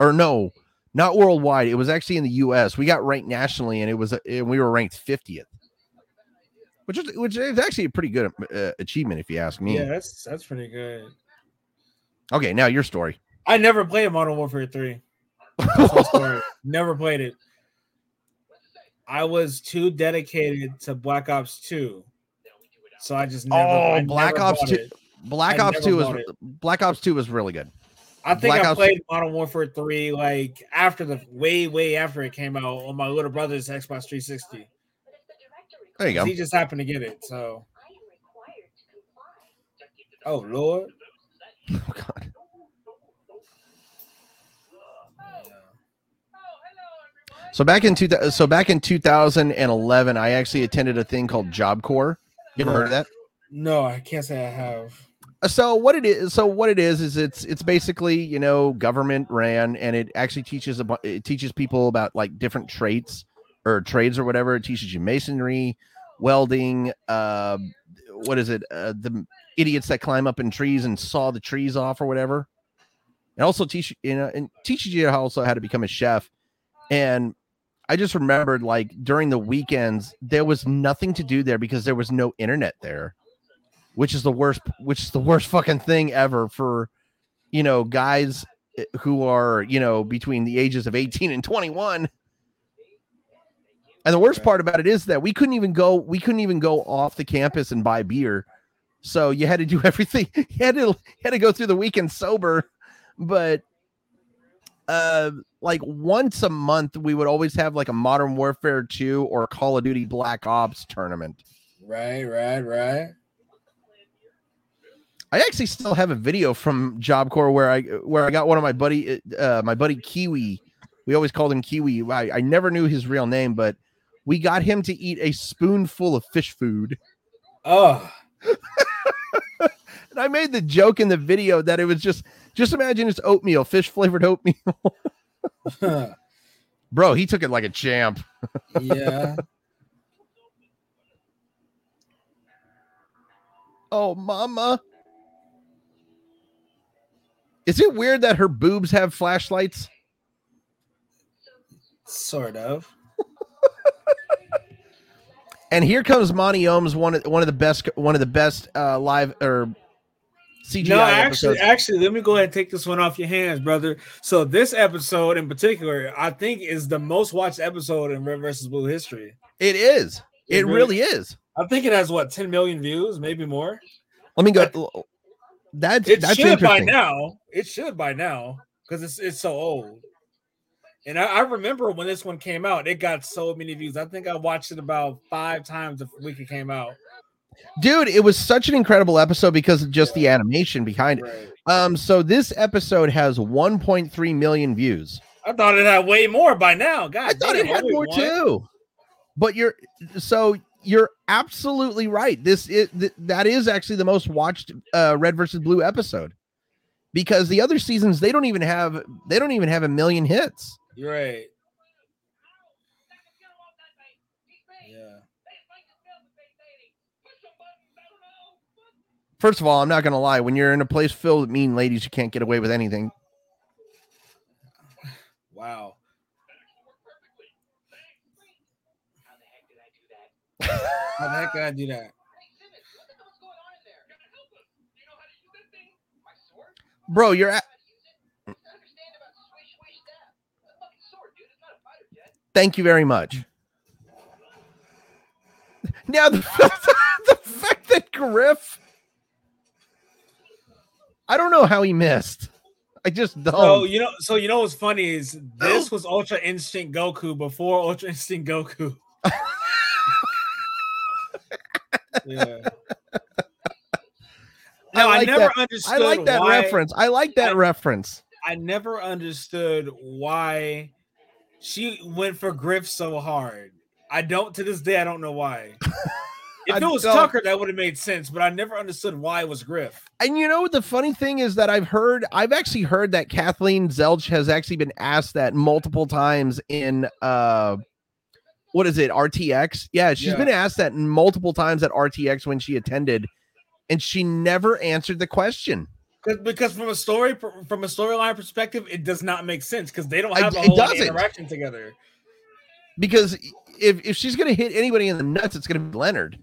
Or no, not worldwide. It was actually in the US. We got ranked nationally and it was, and we were ranked 50th, which is, which is actually a pretty good uh, achievement, if you ask me. Yeah, that's that's pretty good. Okay. Now your story. I never played Modern Warfare 3. That's my story. Never played it. I was too dedicated to Black Ops 2. So I just never Oh, I Black never Ops bought 2 it. Black I Ops 2 was, it. Black Ops 2 was really good. I think Black I Ops- played Modern Warfare 3 like after the way, way after it came out on my little brother's Xbox 360. There you go. He just happened to get it. So oh Lord. Oh, God. So back in two, so back in 2011, I actually attended a thing called Job Corps. You ever heard of that? No, I can't say I have. Uh, So what it is, so what it is, is it's it's basically you know government ran, and it actually teaches about it teaches people about like different traits or trades or whatever. It teaches you masonry, welding, uh, what is it? Uh, the idiots that climb up in trees and saw the trees off or whatever. And also teach you know and teaches you also how to become a chef. And I just remembered like during the weekends there was nothing to do there because there was no internet there which is the worst which is the worst fucking thing ever for you know guys eh, who are you know between the ages of 18 and 21 and the worst part about it is that we couldn't even go we couldn't even go off the campus and buy beer. So you had to do everything you had to you had to go through the weekend sober. But uh like once a month we would always have like a modern warfare 2 or call of duty black ops tournament Right, right, right. I actually still have a video from Job Corps where I where I got one of my buddy uh my buddy Kiwi. We always called him Kiwi. I, I never knew his real name, but we got him to eat a spoonful of fish food. Oh, And I made the joke in the video that it was just just imagine it's oatmeal, fish flavored oatmeal. Bro, he took it like a champ. yeah. Oh, mama. Is it weird that her boobs have flashlights? Sort of. And here comes Monty Oum's, one of one of the best one of the best uh live or CGI No, actually, episodes. actually, let me go ahead and take this one off your hands, brother. So this episode in particular, I think is the most watched episode in Red versus Blue history. It is. It, It really is. I think it has what 10 million views, maybe more. Let me go. That's It that's should by now. It should by now because it's it's so old. And I, I remember when this one came out, it got so many views. I think I watched it about five times the week it came out. Dude, it was such an incredible episode because of just the animation behind it. Right. Um, so this episode has 1.3 million views. I thought it had way more by now. God, I thought it had more too. But you're so you're absolutely right. This is th- that is actually the most watched uh Red versus Blue episode. Because the other seasons they don't even have they don't even have a million hits. You're right. Yeah. First of all, I'm not gonna lie, when you're in a place filled with mean ladies, you can't get away with anything. Wow. How the heck did I do that? How the heck did I do that? Bro, you're at. Thank you very much. Now the, the fact that Grif, I don't know how he missed. I just don't. So you know, so you know what's funny is this was Ultra Instinct Goku before Ultra Instinct Goku. yeah. I No, I, like never that. understood. I like that why, reference. I like that I- reference. I never understood why she went for Grif so hard. I don't to this day. I don't know why. If it was Tucker, that would have made sense, but I never understood why it was Grif. And you know the funny thing is that I've heard I've actually heard that Kathleen Zuelch has actually been asked that multiple times in uh what is it RTX? Yeah, she's Yeah. been asked that multiple times at RTX when she attended and she never answered the question. Because because from a story from a storyline perspective, it does not make sense because they don't have a it whole interaction together. Because if, if she's gonna hit anybody in the nuts, it's gonna be Leonard.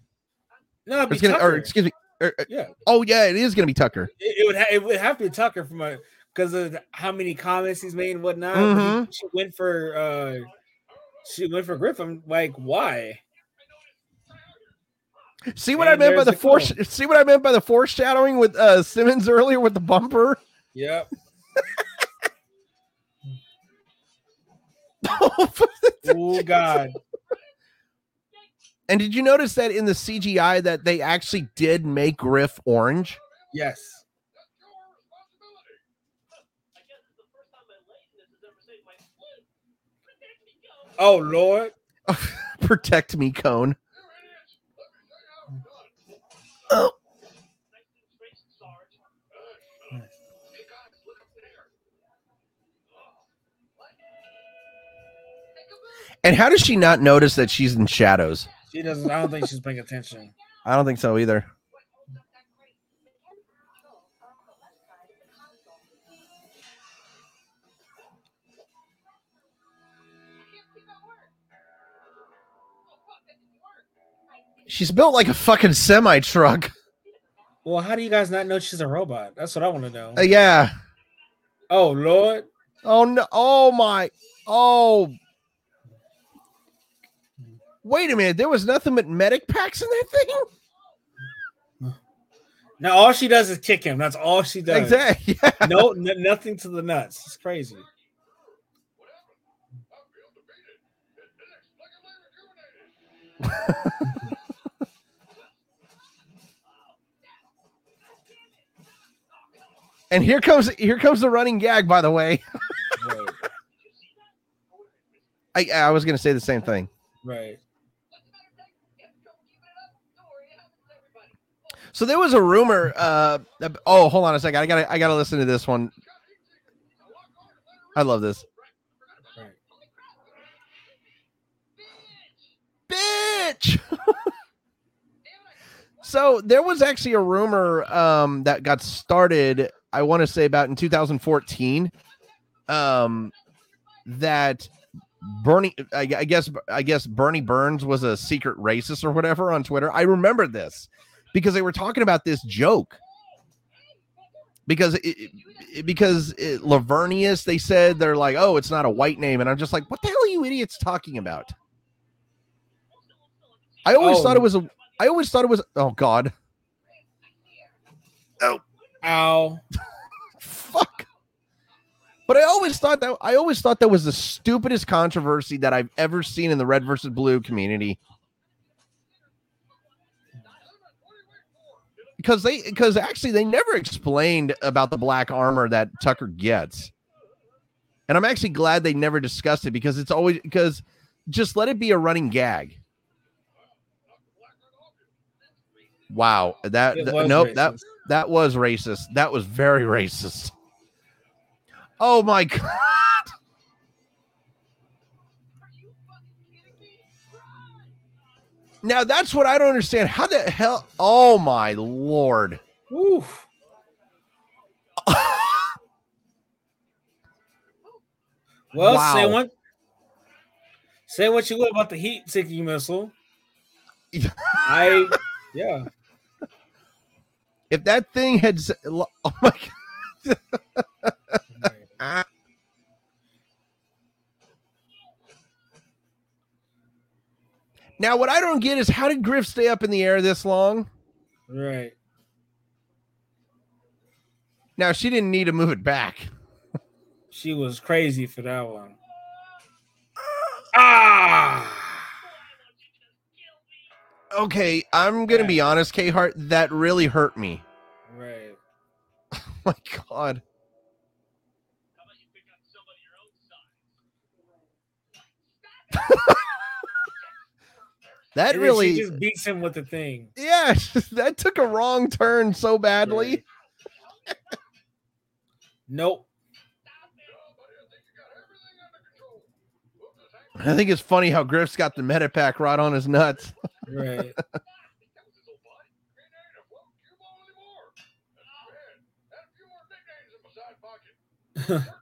No, it'd Or be it's gonna, or excuse me. or- or- yeah, oh yeah, it is gonna be Tucker. it, it would ha- it would have to be Tucker from a because of how many comments he's made and whatnot. Mhm. He, she went for uh she went for Griffin. Like why? See what I meant by the the force. See what I meant by the foreshadowing with uh Simmons earlier with the bumper. Yep. Oh God. And did you notice that in the CGI that they actually did make Grif orange? Yes. I guess it's the first time my laziness has ever saved my sleep. Protect me, go. Oh Lord. Protect me, cone. Oh, Nice and straight, Sarge. and how does she not notice that she's in shadows? She doesn't. I don't think she's paying attention. I don't think so either. She's built like a fucking semi truck. Well, how do you guys not know she's a robot? That's what I want to know. Uh, yeah. Oh Lord. Oh no. Oh my. Oh. Wait a minute. There was nothing but medic packs in that thing. Now all she does is kick him. That's all she does. Exactly. Yeah. No, n- nothing to the nuts. It's crazy. And here comes here comes the running gag. By the way, Right. I I was gonna say the same thing. Right. So there was a rumor. Uh, oh, hold on a second. I gotta I gotta listen to this one. I love this. Bitch. so there was actually a rumor um, that got started. I want to say about in 2014. Um, that Bernie, I, I guess, I guess Bernie Burns was a secret racist or whatever on Twitter. I remember this because they were talking about this joke. Because it, it- because it, Lavernius, they said they're like, oh, it's not a white name, and I'm just like, what the hell are you idiots talking about? I always Oh. thought it oh. was a. I always thought it was. Oh God, Oh. Ow. fuck. But I always thought that I always thought that was the stupidest controversy that I've ever seen in the red versus blue community. Because they because actually they never explained about the black armor that Tucker gets. And I'm actually glad they never discussed it because it's always because just let it be a running gag. Wow, that th- nope, that that was racist. That was very racist. Oh my god. Now that's what I don't understand. How the hell? Oh my lord. Oof. Well, say Wow. one. Say what you will about the heat seeking missile. I yeah. If that thing had, oh my god, now what I don't get is how did Grif stay up in the air this long? Right. Now she didn't need to move it back. She was crazy for that one. Ah. Okay, I'm gonna be honest, K Hart, that really hurt me. Right. Oh my god. How about you pick up somebody your own size? That And really she just beats him with the thing. Yeah, that took a wrong turn so badly. Nope. I think it's funny how Grif's got the Metapack right on his nuts. Right.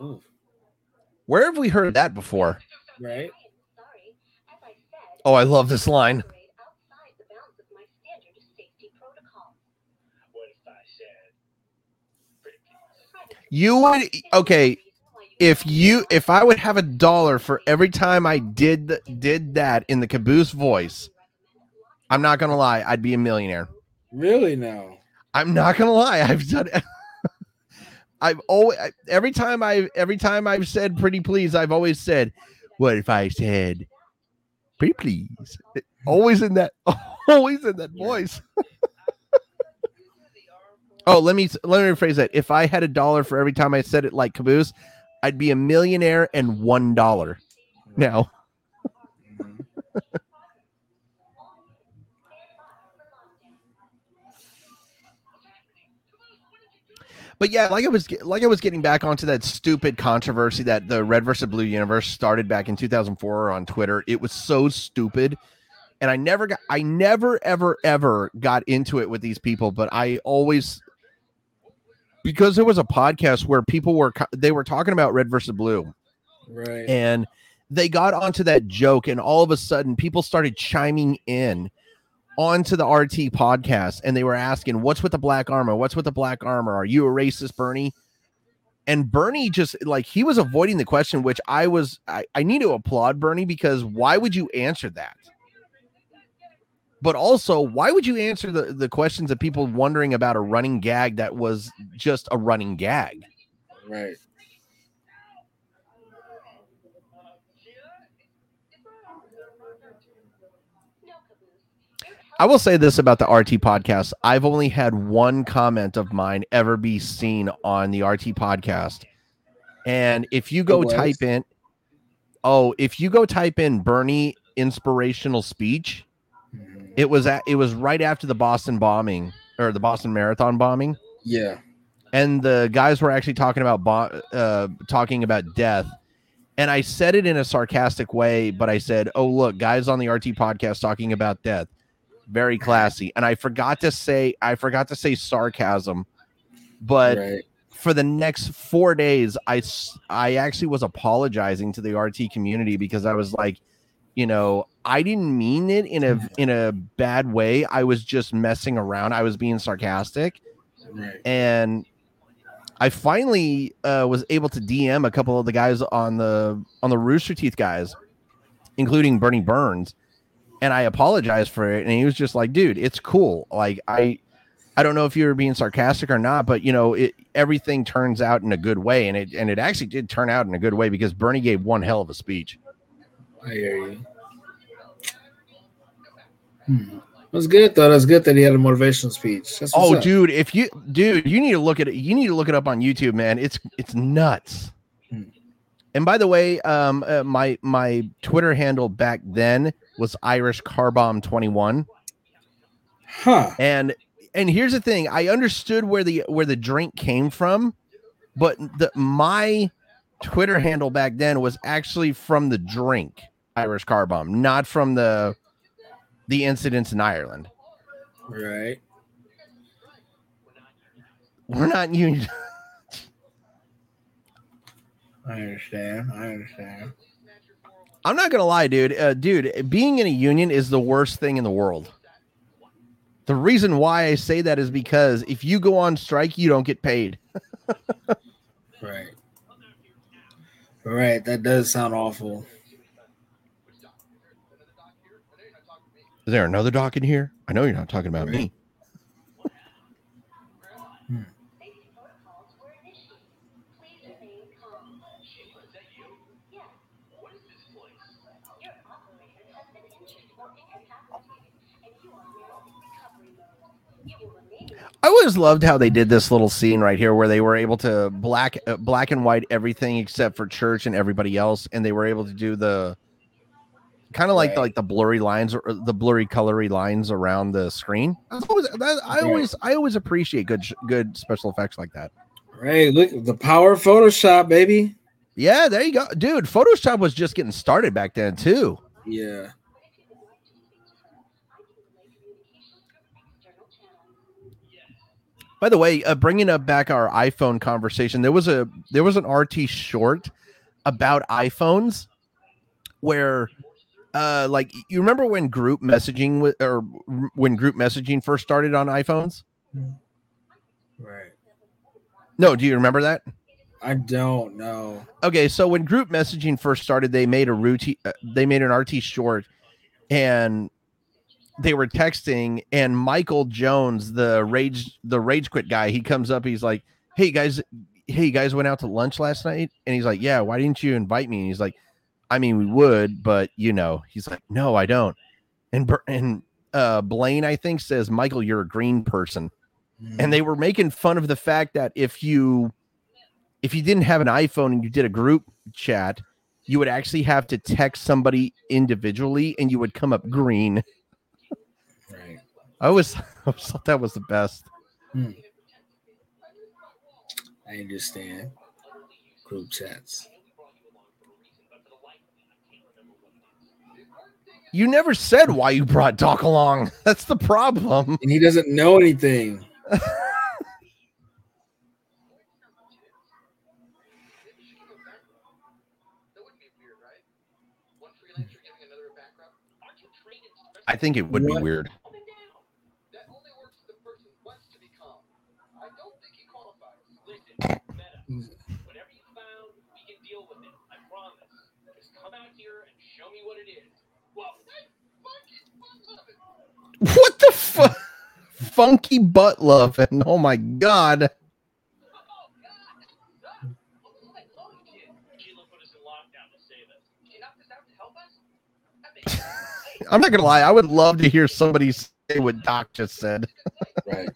Beating Where have we heard that before? Right. Sorry. As I said, Oh, I love this line. operate outside the bounds of my standard safety protocol. What if I said, pretty please? You would okay if you if I would have a dollar for every time I did did that in the caboose voice. I'm not gonna lie, I'd be a millionaire. Really now. I'm not gonna lie, I've done. I've always every time I every time I've said pretty please, I've always said, "What if I said pretty please?" Always in that, always in that voice. oh, let me let me rephrase that. If I had a dollar for every time I said it like caboose, I'd be a millionaire and one dollar. Now, mm-hmm. But yeah, like I was like I was getting back onto that stupid controversy that the Red versus Blue universe started back in 2004 on Twitter. It was so stupid, and I never got I never ever ever got into it with these people, but I always because there was a podcast where people were they were talking about Red versus Blue, Right. and they got onto that joke and all of a sudden people started chiming in onto the RT podcast and they were asking what's with the black armor? What's with the black armor? Are you a racist Bernie? And Bernie just like he was avoiding the question which I was I, I need to applaud Bernie because why would you answer that? But also why would you answer the the questions of people wondering about a running gag that was just a running gag? Right. I will say this about the RT podcast. I've only had one comment of mine ever be seen on the RT podcast. And if you go type in, oh, if you go type in Bernie inspirational speech, it was at, it was right after the Boston bombing or the Boston Marathon bombing, Yeah. and the guys were actually talking about bo- uh, talking about death. And I said it in a sarcastic way, but I said, "Oh, look, guys on the RT podcast talking about death, very classy." And I forgot to say, I forgot to say sarcasm, but right. for the next four days, I I actually was apologizing to the RT community because I was like, you know, I didn't mean it in a in a bad way. I was just messing around. I was being sarcastic Right. and I finally uh, was able to DM a couple of the guys on the on the Rooster Teeth guys, including Bernie Burns, and I apologized for it. And he was just like, "Dude, it's cool. Like I, I don't know if you were being sarcastic or not, but you know, it everything turns out in a good way, and it and it actually did turn out in a good way because Bernie gave one hell of a speech. I hear you. Hmm. Was good though. That's good that he had a motivational speech. That's Oh, up. dude, if you dude, you need to look at it. You need to look it up on YouTube, man. It's it's nuts. And by the way, um, uh, my my Twitter handle back then was Irish Car Bomb twenty one, Huh. and and here's the thing: I understood where the where the drink came from, but the my Twitter handle back then was actually from the drink Irish Car Bomb, not from the the incidents in Ireland. Right. We're not union. I understand. I understand. I'm not gonna lie, dude. Uh, dude, being in a union is the worst thing in the world. The reason why I say that is because if you go on strike, you don't get paid. Right. Right. That does sound awful. Is there another doc in here? I know you're not talking about me. Safety protocols were initiated. Please remain calm. Sheila, is that you? Yes, What is this place? your operator has been injured or incapacitated, and you are now in recovery mode. You will remain in I always loved how they did this little scene right here where they were able to black uh, black and white everything except for church and everybody else and they were able to do the kind of like the, like the blurry lines or the blurry colory lines around the screen. Always, that, I always I always appreciate good good special effects like that. Right. Look, the power of Photoshop, baby. Yeah, there you go. Dude, Photoshop was just getting started back then too. Yeah. By the way, uh, bringing up back our iPhone conversation, there was a there was an RT short about iPhones where uh like you remember when group messaging wa- or when group messaging first started on iPhones? Right. No, do you remember that? I don't know. Okay, so when group messaging first started, they made a routine uh, they made an RT short and they were texting and Michael Jones, the rage the rage quit guy, he comes up, he's like, Hey guys, hey you guys went out to lunch last night? And he's like, Yeah, why didn't you invite me? And he's like, I mean we would, but you know, he's like, No, I don't. And and uh Blaine, I think, says, Michael, you're a green person and they were making fun of the fact that if you if you didn't have an iphone and you did a group chat you would actually have to text somebody individually and you would come up green. I always, I always thought that was the best hmm. I understand. Group chats. you never said why you brought doc along that's the problem And he doesn't know anything. That wouldn't be weird, right? One freelancer giving another a background. Aren't you trained in special i think it would be weird calm him down? That only works if the person wants to be calm. I don't think he qualifies. Listen, Meta, whatever you found, we can deal with it. I promise. Just come out here and show me what it is. Well, I fucking love it. What the fuck? Funky butt love and oh my god. I'm not gonna lie i would love to hear somebody say what doc just said. Right.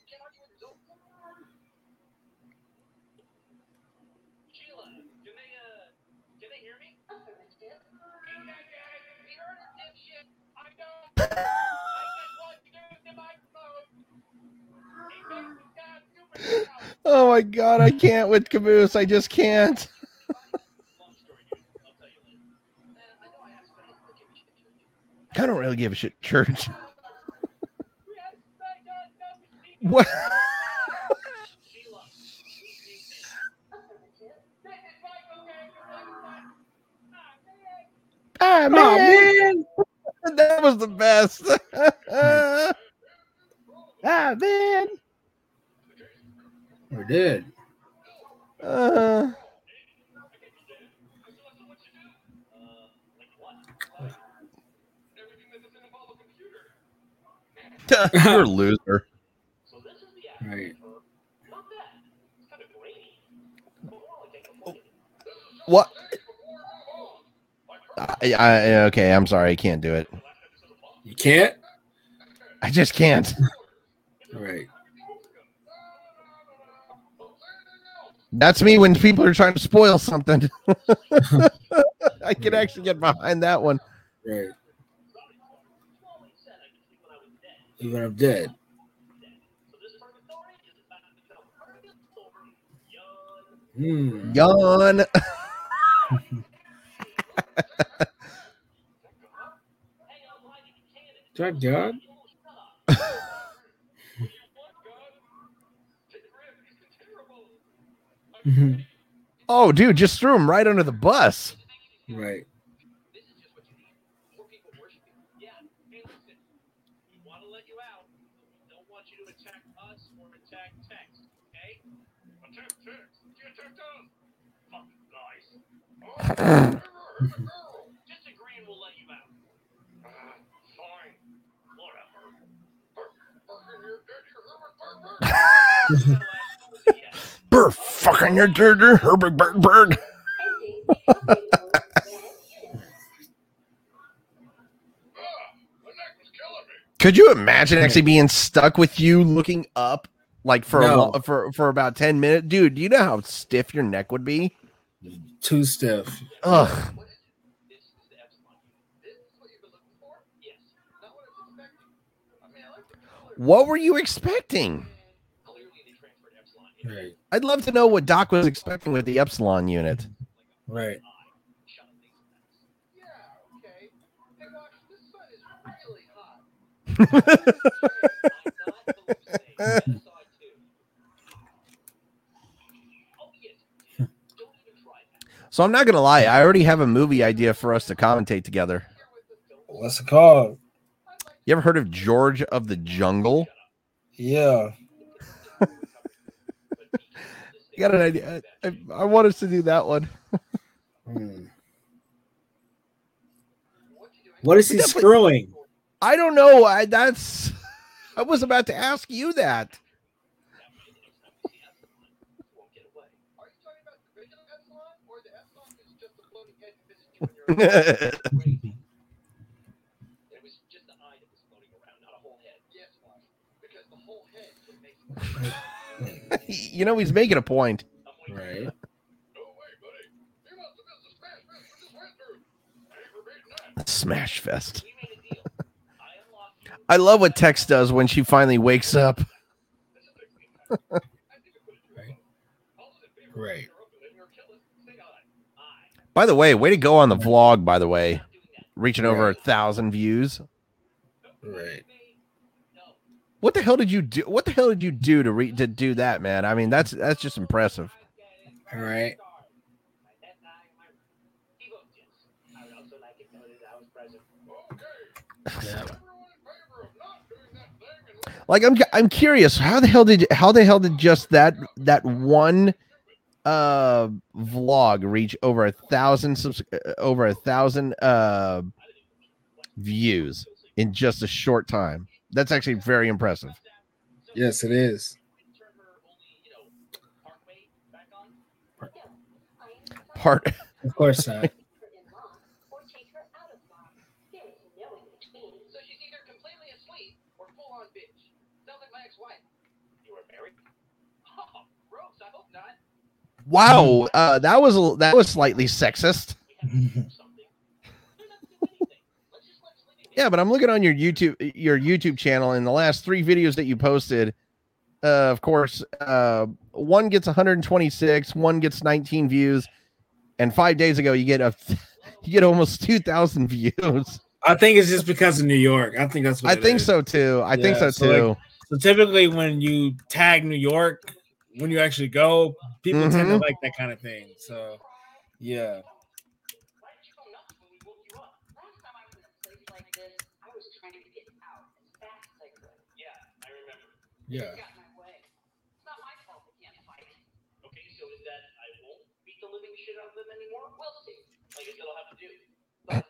My god i can't with caboose i just can't Long story, dude. I'll tell you later. I know I asked, but I don't give a shit, church. I don't really give a shit, church. Yes, I got nothing to What? Sheila, you need this. Affirmative. This is my okay. Ah, man. man. That was the best. ah, man. We're dead. Uh, Everything that doesn't involve a you're a loser. So this is the app. Right. Not bad. It's kind of grainy. More like a computer. What? I, I, okay, I'm sorry. I can't do it. You can't? I just can't. Right. That's me when people are trying to spoil something. I can actually get behind that one. Right. Even I'm dead. So this part of the story is about to become young. Hmm. Yawn. Is that God? Mhm. Oh, dude, just threw him right under the bus. Right. Burr fucking your dirty Herbert Berg Berg. Could you imagine actually being stuck with you looking up like for No. lo- for for about 10 minutes? Dude, do you know how stiff your neck would be? Too stiff. Ugh. This is the Epsilon. This is what you've been looking for? Yes. Not what I was expecting. I mean, I like the color. What were you expecting? Clearly, they transferred Epsilon. in Right. I'd love to know what Doc was expecting with the Epsilon unit. Right. Shut up, these nuts. Yeah, okay. Hey, Watch, this sun is really hot. I'm not hallucinating. Yes, I do. Yes. Don't even try that. So I'm not gonna lie, I already have a movie idea for us to commentate together. What's it called? You ever heard of George of the Jungle? Yeah. You got an idea? I, I, I want us to do that one. Hmm. What is he screwing? I don't know. I that's I was about to ask you that. you talking about the original Epsilon or the Epsilon is just a floating head that visits you when you're crazy? It was just the eye that was floating around, not a whole head. Yes, why? Because the whole head would make you know he's making a point. Right. No way, buddy. You must have missed the smash fest we just went through. I ain't repeating that. Smash fest. We made a deal. I unlocked you. I love what Tex does when she finally wakes up. This is the thing. I think I put it to Right. All in favor. Right. You're open and you're killing. Say aye. Aye. By the way, way to go on the vlog. By the way, reaching over a thousand views. What the hell did you do? What the hell did you do to re- to do that, man? I mean, that's that's just impressive. All right. Yeah. Like I'm I'm curious how the hell did how the hell did just that that one uh vlog reach over a thousand subs- over a thousand uh views in just a short time. That's actually very impressive. Yes, it is. Part Of course not. her in lock or take her out of lock. There is no in between. So she's either completely asleep or full on bitch. Sounds like my ex-wife. You were married? Oh, gross. I hope not. wow, uh that was that was slightly sexist. We have to do something. They're not doing anything. Let's just let Sleepy Yeah, but I'm looking on your YouTube your YouTube channel and the last three videos that you posted. Uh, of course, uh, one gets 126, one gets 19 views, and five days ago you get a you get almost 2,000 views. I think it's just because of New York. I think that's what I think is. so too. I think so Yeah, so, like, too. So typically, when you tag New York, when you actually go, people tend to Mhm. like that kind of thing. So, yeah. Why did you go nuts when we woke you up? Last time I was in a place like this, I was trying to get out as fast as I could. Yeah, I remember. Yeah. It got in my way. It's not my fault they can't fight. Okay, so is that I won't beat the living shit out of them anymore? We'll see. I guess that'll have to do.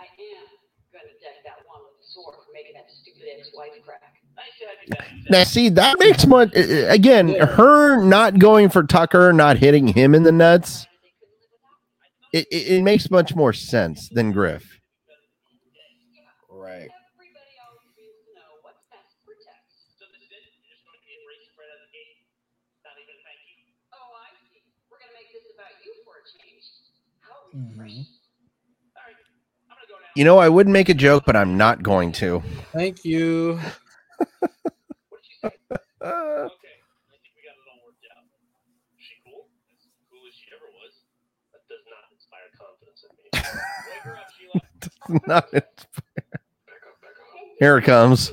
I am gonna deck that one with the sword for making that stupid ex-wife crack. Nice to have you back. Now, see, that makes much again. Her not going for Tucker, not hitting him in the nuts. It, it, it makes much more sense than Grif. Right. Everybody always needs to know what's best for Tex. So this is it? You're just going to be racist right out of the gate? Not even a thank you? Oh, I see. We're gonna make this about you for a change. How Mhm. refreshing. All right. I'm going to go now. You know, I would make a joke, but I'm not going to. Thank you. What did she say? Uh, Okay, I think we got it all worked out. She cool? As cool as she ever was. That does not inspire confidence in me. Wake her up, Sheila. not Back up, back up. Here it comes.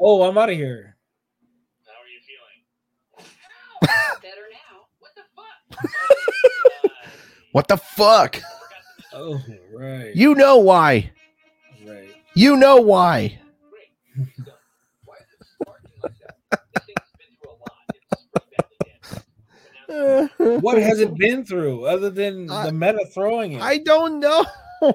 Oh, I'm out of here. How are you feeling? Better now. What the What the fuck? Oh, right. You know why. right. You know why. Great. So, why is it sparking like that? This thing's been through a lot. It's pretty badly damaged. But now What has it been through other than I- the meta throwing it? I don't know. after that,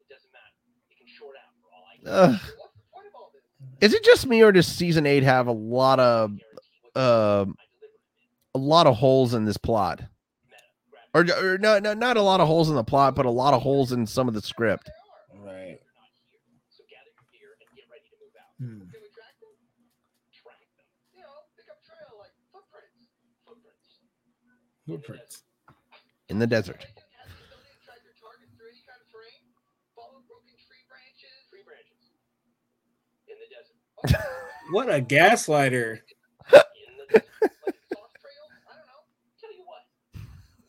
it doesn't matter. It can short out for all I know. Ugh. What's the point of all this? Is it just me or does season eight have a lot of Guarantee what's um I delivered. a lot of holes in this plot? Meta, grab Or, or no, no, not a lot of holes in the plot, but a lot of holes in some of the script. right. They're not here. So gather your gear and get ready to move out. Hmm. Can we track them? Track them. You know, pick up trail like footprints. Footprints. Footprints. in the desert. Agent has the ability to track your targets through any kind of terrain. Follow broken tree branches. Tree branches. In the desert. What a gaslighter. In the desert. Like soft trails? I don't know. Tell you what.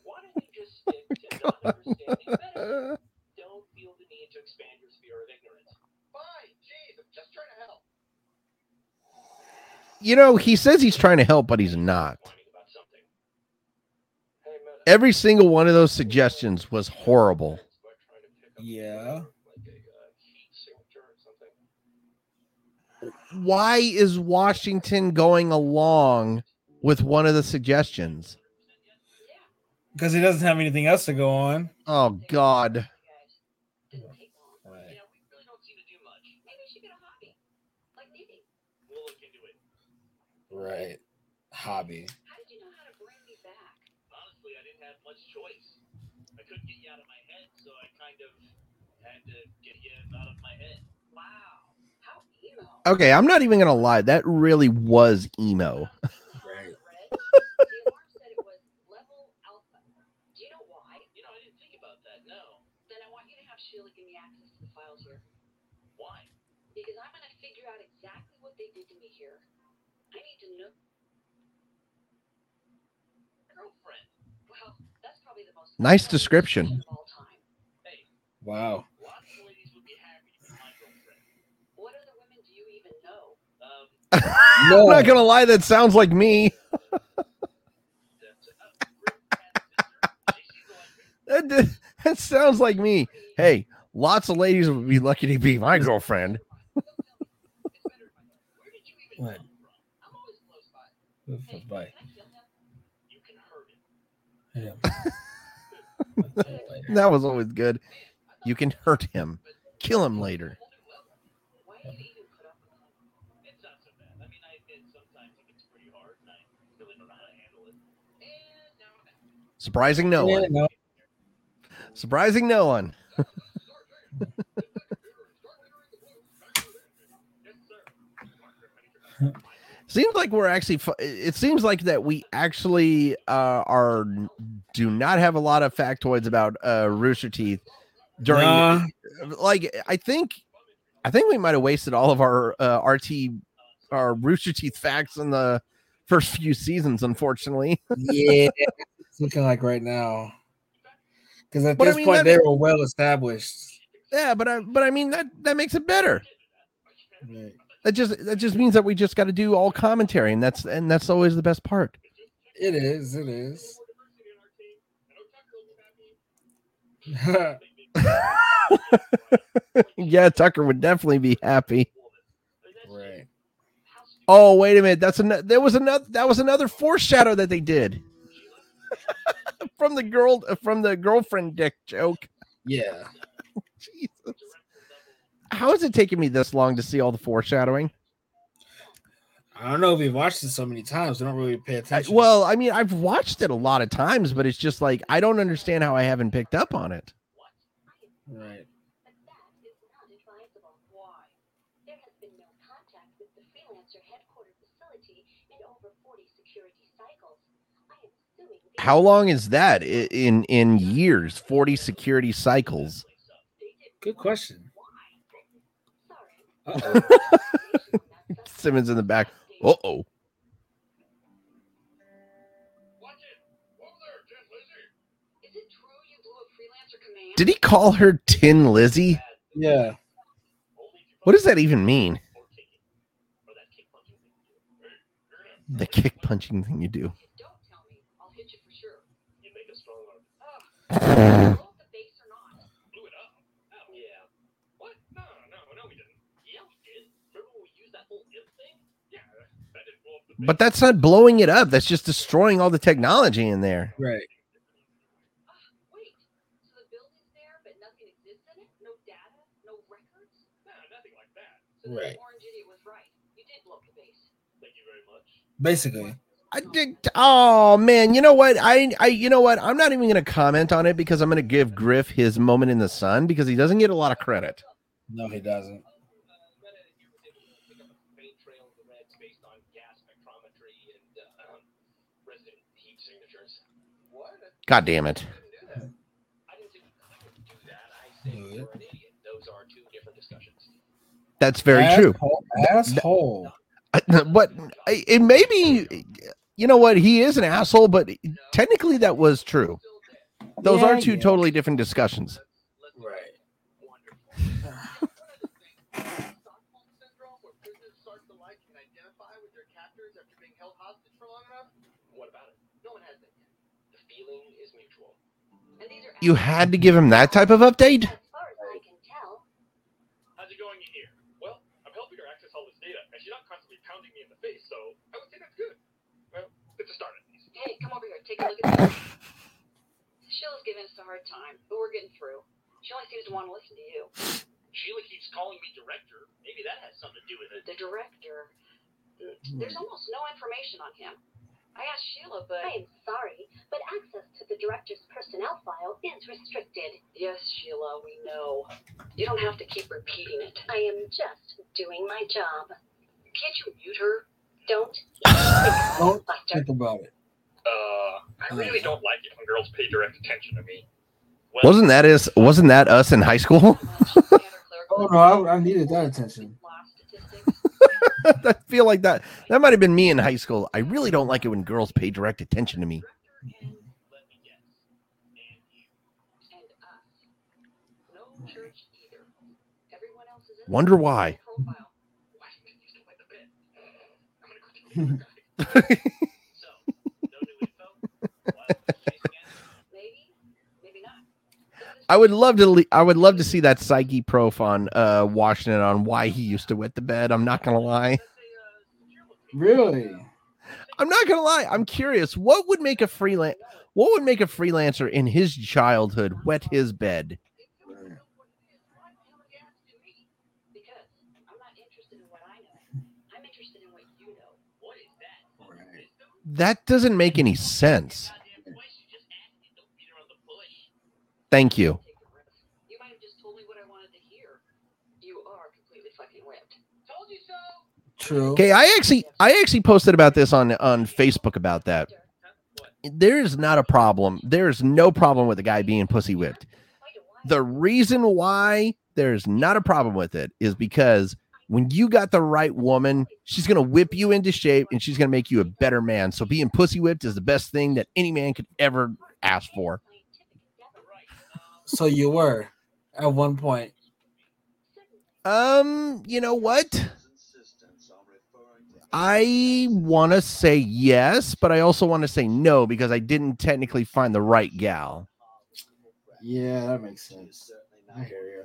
Why don't you just stick to not understanding medicine? Don't feel the need to expand your sphere of ignorance. Fine. Jeez, I'm just trying to help. You know, he says he's trying to help, but he's not. Whining about something. Hey, Meta. Every single one of those suggestions was horrible. Yeah. Like a heat signature or something. Why is Washington going along with one of the suggestions? Because he doesn't have anything else to go on. Oh God. Didn't take long. Right. You know, we really don't seem to do much. Maybe she get a hobby, like knitting. We'll look into it. Right. Hobby. How did you know how to bring me back? Honestly, I didn't have much choice. I couldn't get you out of my head, so I kind of had to get you out of my head. Wow, how emo. Okay, I'm not even gonna lie. That really was emo. Right. Red, the alarm said it was level alpha. Do you know why? You know, I didn't think about that. No. Then I want you to have Sheila give me access to the files here. Why? Because I'm gonna figure out exactly what they did to me here. I need to know. Girlfriend. Well, that's probably the most Nice fun description. of all time. Hey, Wow. lots of ladies would be happy to be my girlfriend. What other women do you description. Wow. Um, I'm not gonna lie. That sounds like me. that's Rick Pat's sister. She seems like me. That, that sounds like me. Hey, lots of ladies would be lucky to be my girlfriend. It's better if I know. Where did you even What? come from? I'm always close by. Hey, Bye. can I kill him? You can hurt him. Yeah. That was always good. You can hurt him, kill him later. Why do you even put up with him? It's not so bad. I mean, I admit sometimes it gets pretty hard, and I really don't know how to handle it. And now I'm back. Surprising no Yeah, one. no. Surprising no one. Seems like we're actually. It seems like that we actually uh, are do not have a lot of factoids about uh, Rooster Teeth during. Nah. Like I think, I think we might have wasted all of our uh, RT, our Rooster Teeth facts in the first few seasons. Unfortunately, yeah. It's looking like right now. Because at But I this mean, point they were well established. yeah, but I but I mean that that makes it better. Right. That just that just means that we just got to do all commentary, and that's and that's always the best part. It is. It is. yeah, Tucker would definitely be happy. right. Oh, wait a minute. That's another. There was another. That was another foreshadow that they did from the girl from the girlfriend dick joke. Yeah. Jesus. How is it taking me this long to see all the foreshadowing? I don't know if we've watched it so many times. We don't really pay I- attention. well, I mean, I've watched it a lot of times, but it's just like I don't understand how I haven't picked up on it. right. But that is not advisable. Why? There has been no contact with the freelancer headquarters facility in over 40 security cycles. I am assuming these How long is that in in years? Forty security cycles. Good question. Sorry. Uh-oh. Simmons in the back. Uh oh. Watch it. Over there, Tin Lizzie. Is it true you blew a freelancer command? Did he call her Tin Lizzie? yeah. Only if you What does that even mean? or kicking. Or that kick punching thing you do. Hey, you're gonna The kick punching thing you do. If you don't tell me, I'll hit you for sure. blow up the base or not? Blew it up. Oh yeah. What? No, no, no, we didn't. Yeah, we did. Remember when we used that whole if thing? Yeah, that didn't blow up the. But that's not blowing it up. That's just destroying all the technology in there. Right. Wait. So the building's there, but nothing exists in it? No data? No records? Nah, nothing like that. So Right. the orange idiot was right. You did blow the base. Thank you very much. Basically. I did. Oh man, you know what? I, I, you know what? I'm not even going to comment on it because I'm going to give Grif his moment in the sun because he doesn't get a lot of credit. No, he doesn't. Meta here was able to pick up a faint trail of the reds based on gas spectrometry and uh, resident heat signatures. What? God damn it! I didn't say we couldn't do that. I say Do you're an idiot. Those are two damn it. That's very true. Asshole. Asshole. But it may be, you know what? He is an asshole, but technically that was true. Those Yeah, are two yeah. totally different discussions. Right. Wonderful. Stockholm syndrome, where prisoners start to like and identify with their captors after being held hostage for long enough? What about it? No one has that yet. The feeling is mutual. And these are You had to give him that type of update. As far as I can tell, How's it going in here? Well, I'm helping her access all this data, and she's not constantly pounding me in the face, so I would say had good. Well, it's a start at least. hey, come over here. Take a look at this. Sheila's giving us a hard time, but we're getting through. She only seems to want to listen to you. Sheila keeps calling me director. Maybe that has something to do with it. The director. There's hmm. almost no information on him. I asked Sheila, but I am sorry, but access to the director's personnel file is restricted. yes, Sheila, we know. You don't have to keep repeating it. I am just doing my job. Can't you mute her? Don't Don't Buster. think about it. Uh, I really don't like it when girls pay direct attention to me. Well, Wasn't that is? Wasn't that us in high school? Oh no, I, I needed that attention. I feel like that. That might have been me in high school. I really don't like it when girls pay direct attention to me. Let me I would love to. Le- I would love to see that psyche prof on uh Washington on why he used to wet the bed. I'm not gonna lie. That's a, secure location. Really? I'm not gonna lie. I'm curious. What would make a freelance? What would make a freelancer in his childhood wet his bed? Because I'm not interested in what I know. I'm interested in what you know. What is that? Right. That doesn't make any sense. Thank you. Take a risk. You might have just told me what I wanted to hear. You are completely fucking whipped. Told you so. True. Okay, I actually I actually posted about this on on Facebook about that. There is not a problem. There is no problem with the guy being pussy whipped. The reason why there's not a problem with it is because when you got the right woman, she's gonna whip you into shape and she's gonna make you a better man. So being pussy whipped is the best thing that any man could ever ask for. So you were at one point. Um, you know what? I want to say yes, but I also want to say no because I didn't technically find the right gal. Yeah, that makes sense. I hear you.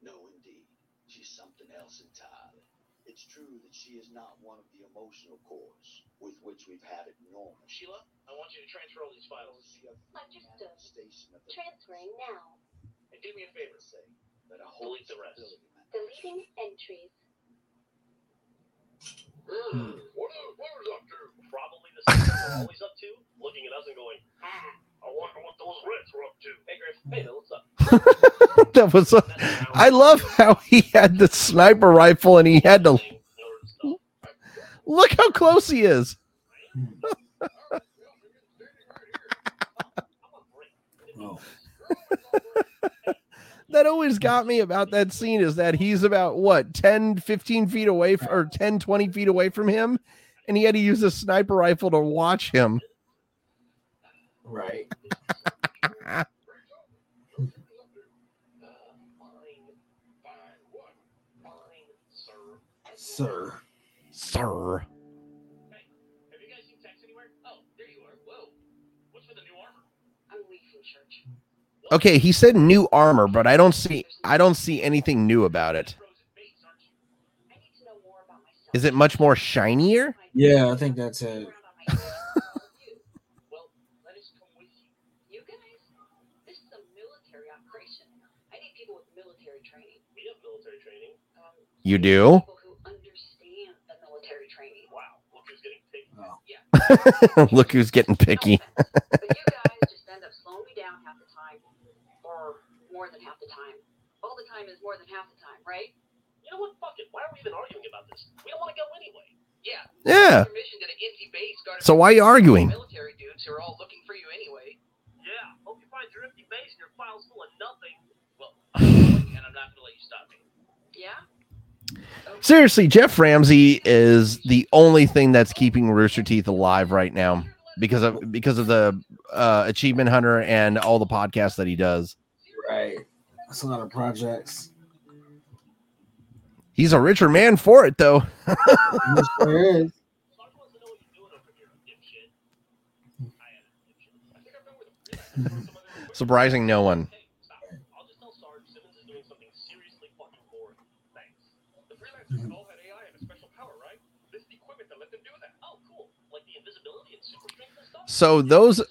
No, indeed. She's something else entirely. It's true that she is not one of the emotional cores with which we've had it normal. Sheila, transfer all these files. Understood. Station Transferring now. And do me a favor. say that a whole Delete the rest. Deleting entries. Hmm. What are, what are up to? Probably the same thing we're always up to, looking at us and going, ah, I wonder what those Reds were up to. Hey, Grif, hey, what's up? that was. A, I love how he had the sniper rifle and he had to look how close he is. Oh. That always got me about that scene is that he's about what 10, 15 feet away f- or 10, 20 feet away from him, and he had to use a sniper rifle to watch him. Right. Sir. Sir. Okay, he said new armor, but I don't see I don't see anything new about it. I need to know more about myself. Is it much more shinier? Yeah, I think that's it. More about myself. Well, let us come with you. You guys, this is a military operation. I need people with military training. We have military training. Um, You do? People who understand the military training. Wow, look who's getting picked. Look who's getting picky. Down half the time, or more than half the time. All the time is more than half the time, right? You know what? Fuck it. Why are we even arguing about this? We don't want to go anyway. Yeah. Yeah. Mission to the base So why are you arguing? Military dudes who are all looking for you anyway. Yeah. Hope you find your empty base and your file's full of nothing. Well, I'm going, and I'm not going to let you stop me. Yeah. Seriously, Geoff Ramsey is the only thing that's keeping Rooster Teeth alive right now because of because of the uh, achievement hunter and all the podcasts that he does. Right. That's a lot of projects. He's a richer man for it though. There is. Sarge wants to know what you're doing over here, dipshit. I am a dipshit. I think I've been with a freelancer for some other recruiter. Surprising no one. Hey, stop. I'll just tell Sarge Simmons is doing something seriously fucking boring. Thanks. The freelancers all had AI and a special power, right? This is the equipment that let them do that. Oh, cool. Like the invisibility and super strength and stuff? So those Core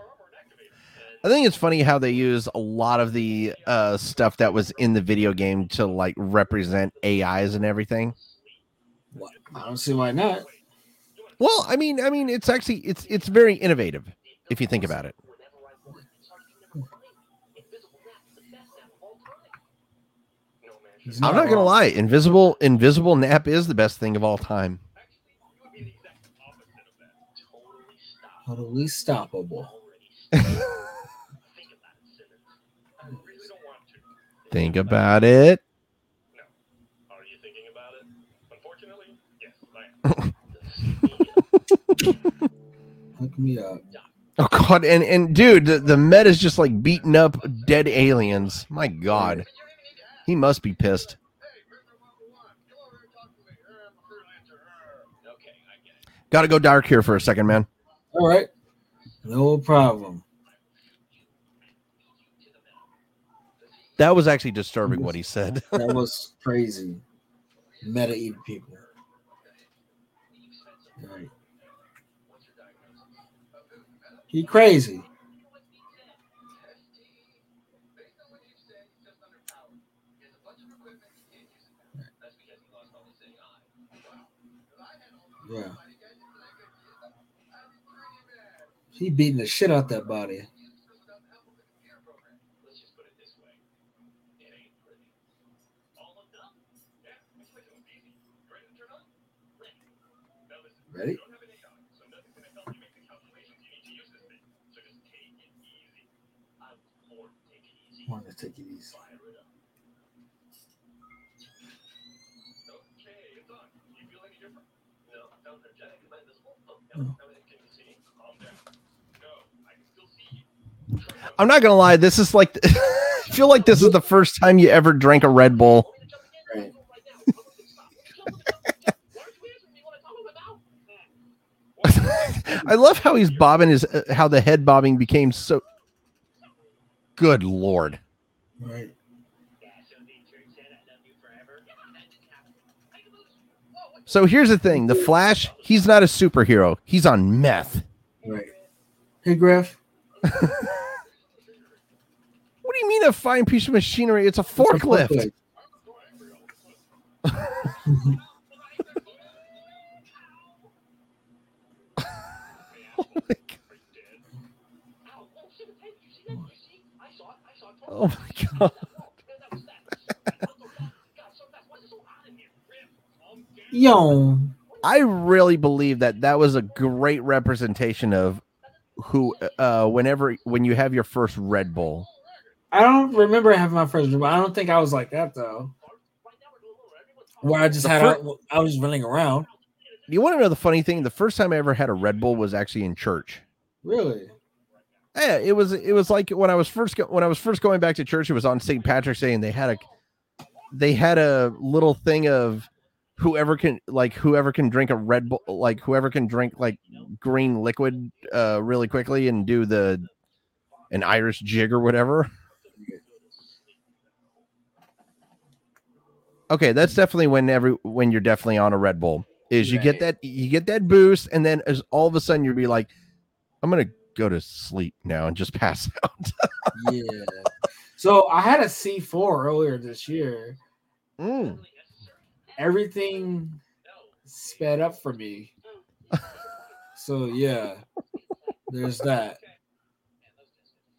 armor and activator. I think it's funny how they use a lot of the uh, stuff that was in the video game to like represent AIs and everything. What? I don't see why not. Well, I mean, I mean, it's actually it's it's very innovative if you think about it. Whenever I want, Sarge can never find me. Invisible Nap is the best nap of all time. No, man. He's I'm not gonna wrong. lie, invisible invisible nap is the best thing of all time. it? Unfortunately, yes, I am. Hook me up. Oh god, and and dude, the, the Met is just like beating up dead aliens. My god, he must be pissed. Hey, prisoner 101, come over here and talk to me. I'm a freelancer. Okay, I get it. Got to go dark here for a second, man. All right. No problem. That was actually disturbing what he said. That was crazy. Meta eating people. Right. He crazy. Based on what you said, he's just underpowered. He has a bunch of equipment he can't use. it. That's because he lost all his AI. Wow. If I had all the Yeah. money, guys, it's like a kid. I'd be pretty mad. He beating the shit out that body. Use this without the help of the computer program. Let's just put it this way. It ain't pretty. All hooked up? Yeah, looks like it was easy. You ready to turn on? Ready. Now listen. Ready? You don't have an AI, so nothing's gonna help you make the calculations you need to use this thing. So just take it easy. I I'm not gonna lie, this is like I feel like this is the first time you ever drank a Red Bull. Right. I talk about now? I love how he's bobbing his uh, how the head bobbing became so good lord. Right. So the church said I love you forever. That didn't happen. Make a move. So here's the thing, the Flash, he's not a superhero. He's on meth. Right. Hey, Grif. What do you mean a fine piece of machinery? It's a forklift. Oh my God. Oh, shit, hey, you see that? You see? I saw it. I saw it. Oh my god. That was that. What the fuck? God, so fast. Why is it so hot in here? Rip, calm down. Yo. I really believe that that was a great representation of who uh whenever when you have your first Red Bull. I don't remember having my first but I don't think I was like that though. Right now we're doing a little everyone's talking Where I just The had fir- I, I was just running around. You want to know the funny thing? The first time I ever had a Red Bull was actually in church. Really? Yeah, it was it was like when I was first go- when I was first going back to church. It was on St. Patrick's Day, and they had a they had a little thing of whoever can like whoever can drink a Red Bull, like whoever can drink like green liquid uh really quickly and do the an Irish jig or whatever. Okay, that's definitely when every when you're definitely on a Red Bull is you get that you get that boost and then as all of a sudden you'll be like, I'm gonna go to sleep now and just pass out. Yeah. So I had a C4 earlier this year. Mm. Everything sped up for me. So yeah, there's that.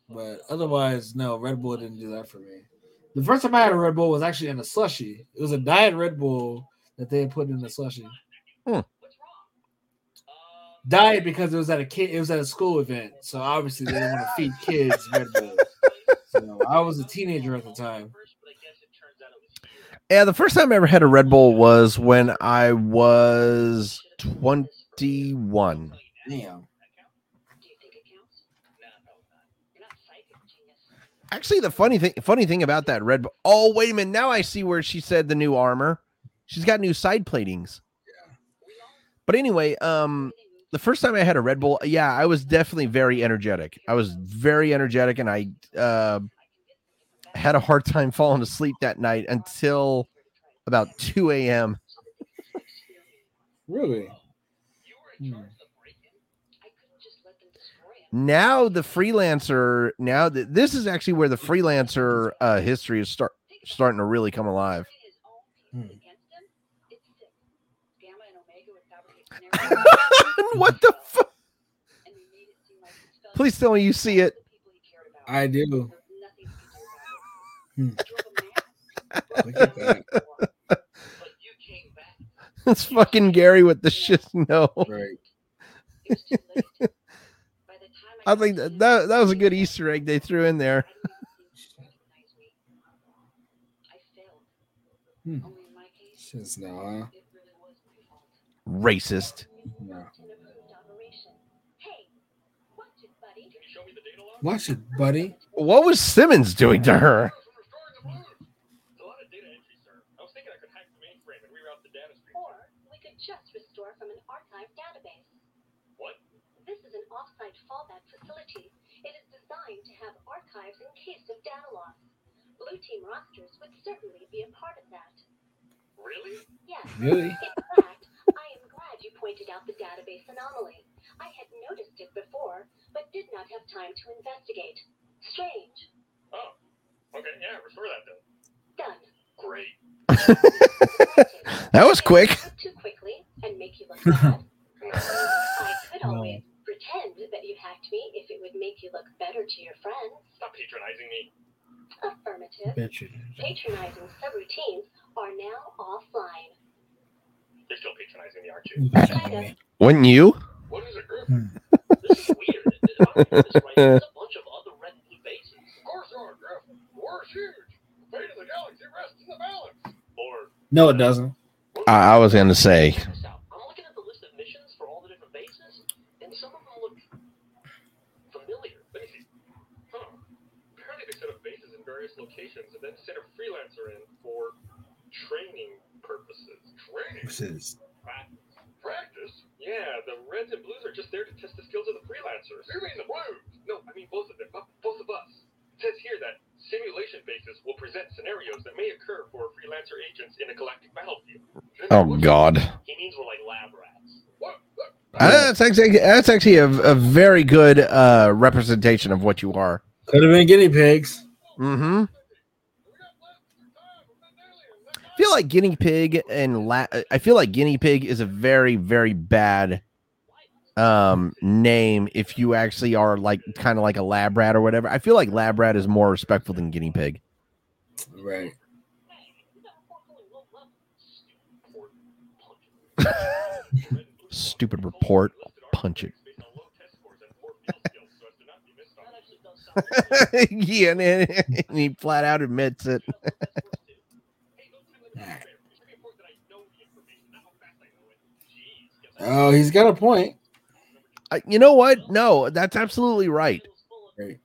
But otherwise, no, Red Bull didn't do that for me. The first time I had a Red Bull was actually in a slushy. It was a diet Red Bull that they had put in the slushy. Hmm. Diet because it was at a kid, it was at a school event. So obviously they didn't want to feed kids Red Bull. So I was a teenager at the time. Yeah, the first time I ever had a Red Bull was when I was 21. Damn. Do you think it counts? You're not psychic, genius. Actually, the funny thing funny thing about that Red. Oh, wait a minute. Now I see where she said the new armor. She's got new side platings. But anyway, um the first time I had a Red Bull, yeah, I was definitely very energetic. I was very energetic and I uh had a hard time falling asleep that night until about 2 a.m. Really? Hmm. I couldn't just let them destroy it. Now the freelancer, now that this is actually where the freelancer uh history is start starting to really come alive. Hmm. pieces against him, it's sick. Gamma and Omega would fabricate scenarios, what the fuck? and we made it seem like he's felt Please tell me you see it. the people he cared about. I do. There's nothing he could Hmm. do about it. Drove him mad. Look at that. But you came back. It's fucking Gary with the shit no. Right. It was too late. By the time I think that, that that was a good Easter egg they threw in there. I knew he seemed to recognize me. I failed. Hmm. Only in my case, Says no. it really was my fault. Racist. No. An approved operation. Hey, watch it, buddy. Can you show me the data log? Watch it, buddy. What was Simmons doing to her? From restoring the blues. It's a lot of data entry, sir. I was thinking I could hack the mainframe and reroute the data stream. Or we could just restore from an archive database. What? This is an fallback facility. It is designed to have archives in case of data loss. Blue team rosters would certainly be a part of that. Really? Yes. Really? In fact, I am glad you pointed out the database anomaly. I had noticed it before, but did not have time to investigate. Strange. Oh. Okay, yeah, restore that then. Done. Great. That was quick. Too quickly and make you look bad. I could always pretend that you hacked me if it would make you look better to your friends. Stop patronizing me. Affirmative. Bitch. Patronizing subroutines are now offline. You're still patronizing me, aren't you? Bitch. Wouldn't you? What is it, Grif? Hmm. This is weird. If I this right, there's a bunch of other red and blue bases. Of course there are, Grif. The war's huge. The fate of the galaxy rests in the balance. Or No, it doesn't. I, I was gonna say. Check this out. I'm looking at the list of missions for all the different bases, and some of them look familiar. Let me see. Huh. Apparently they set up bases in various locations and then sent a freelancer in for training purposes. Training? This is Practice. Practice? Yeah, the reds and blues are just there to test the skills of the freelancers. You mean the blues? No, I mean both of them. Both of us. It says here that simulation bases will present scenarios that may occur for freelancer agents in a galactic battlefield. Oh God. He means we're like lab rats. What? Look, That's actually that's actually a, a very good uh, representation of what you are. could have been guinea pigs. Mm-hmm. we got less time. We've been aliens. They're I feel like guinea pig and la- I feel like guinea pig is a very very bad um name if you actually are like kind of like a lab rat or whatever. I feel like lab rat is more respectful than guinea pig. Right. Stupid report. Punch it. yeah, and, and he flat out admits it. Oh, he's got a point. I, you know what? No, that's absolutely right. Right.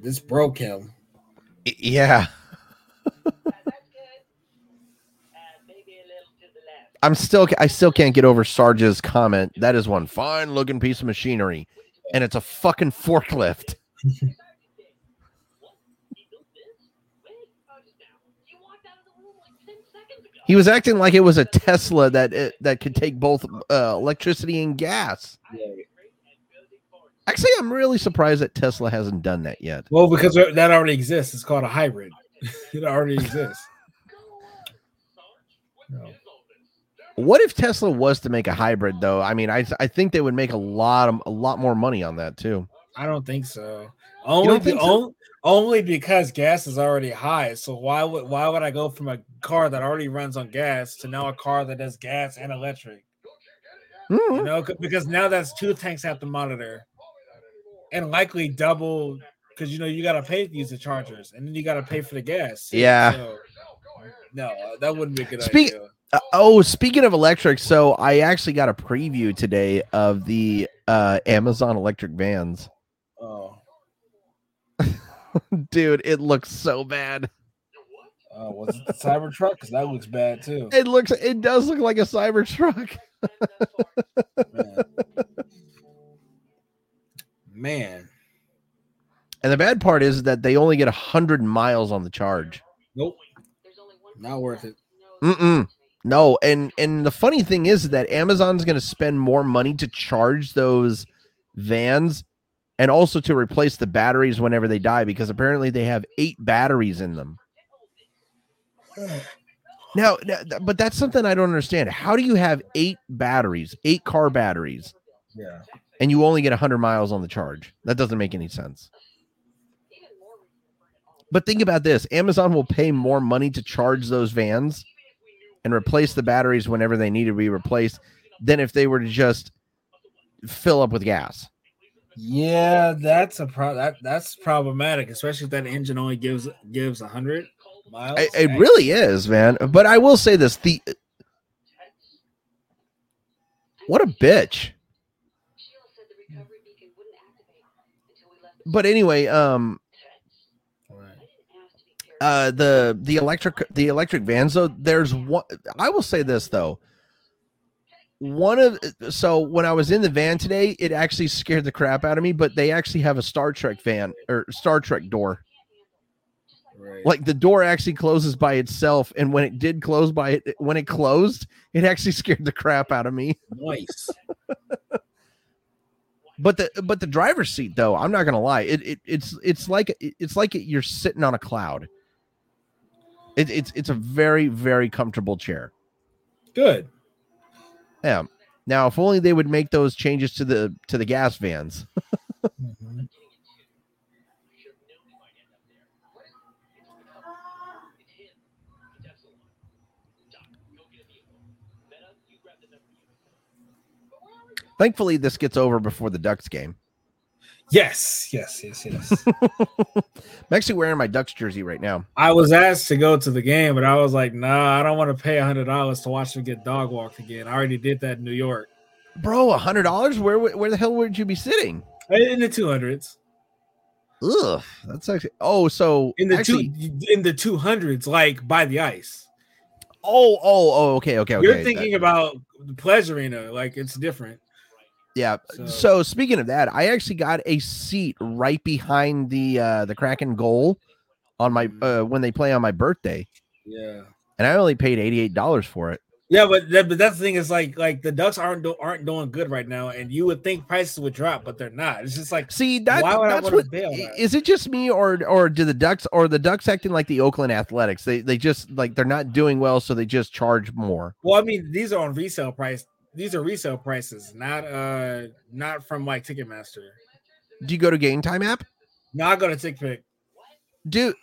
This broke him. Yeah. That's good. maybe a little to the left. I'm still I still can't get over Sarge's comment. That is one fine looking piece of machinery, and it's a fucking forklift. He was acting like it was a Tesla that it, that could take both uh, electricity and gas. Actually, I'm really surprised that Tesla hasn't done that yet. Well, because that already exists. It's called a hybrid. it already exists. No. What if Tesla was to make a hybrid though? I mean, I I think they would make a lot of a lot more money on that too. I don't think so. Only think be- so? On- only because gas is already high. So why would why would I go from a car that already runs on gas to now a car that does gas and electric? You Hmm. know, because now that's two tanks have to monitor, and likely double because you know you got to pay to use the chargers, and then you got to pay for the gas. Yeah. So, no, that wouldn't be a good Speak- idea. Uh, oh, speaking of electric, so I actually got a preview today of the uh, Amazon electric vans. Dude, it looks so bad. oh, was it the Cybertruck? Because that looks bad too. It looks it does look like a Cybertruck. Man. Man. And the bad part is that they only get 100 miles on the charge. Nope. Not worth it. Mm-mm. No, and and the funny thing is that Amazon's going to spend more money to charge those vans and also to replace the batteries whenever they die because apparently they have eight batteries in them. Now, but that's something I don't understand. How do you have eight batteries, eight car batteries, Yeah. and you only get 100 miles on the charge? That doesn't make any sense. But think about this Amazon will pay more money to charge those vans and replace the batteries whenever they need to be replaced than if they were to just fill up with gas. Yeah, that's a pro that that's problematic, especially if that engine only gives gives hundred miles. It, really is, man. But I will say this: the what a bitch. But anyway, um, uh, the the electric the electric vans though. There's one. I will say this though. One of so when I was in the van today, it actually scared the crap out of me. But they actually have a Star Trek van or Star Trek door. Right. like the door actually closes by itself and when it did close by it when it closed it actually scared the crap out of me Nice. but the but the driver's seat though i'm not gonna lie it, it it's it's like it's like you're sitting on a cloud it, it's it's a very very comfortable chair Good. Yeah. Now if only they would make those changes to the to the gas vans. Thankfully this gets over before the ducks game Yes, yes, yes, yes. i'm actually wearing my ducks jersey right now I was asked to go to the game, but I was like, nah, I don't want to pay hundred dollars to watch them get dog walked again. I already did that in New York. bro a hundred dollars where where the hell would you be sitting In the two hundreds. Ugh, that's actually. Oh, so In the actually, two in the two hundreds, like by the ice. Oh, oh, oh. Okay, okay, okay. You're thinking about the pleasure arena, like it's different. Yeah. so- So, speaking of that, I actually got a seat right behind the uh the Kraken goal on my uh when they play on my birthday, Yeah. and I only paid eighty eight dollars for it. Yeah, but that, but that's the thing is like like the Ducks aren't do, aren't doing good right now, and you would think prices would drop, but they're not. It's just like See, that, Why would I that's wanna what bail i- that? is it just me or or do the Ducks or the Ducks acting like the Oakland Athletics? They they just like they're not doing well, so they just charge more. well, I mean, these are on resale price. These are resale prices, not uh not from like Ticketmaster. Do you go to Game Time app? No, I go to TickPick. Do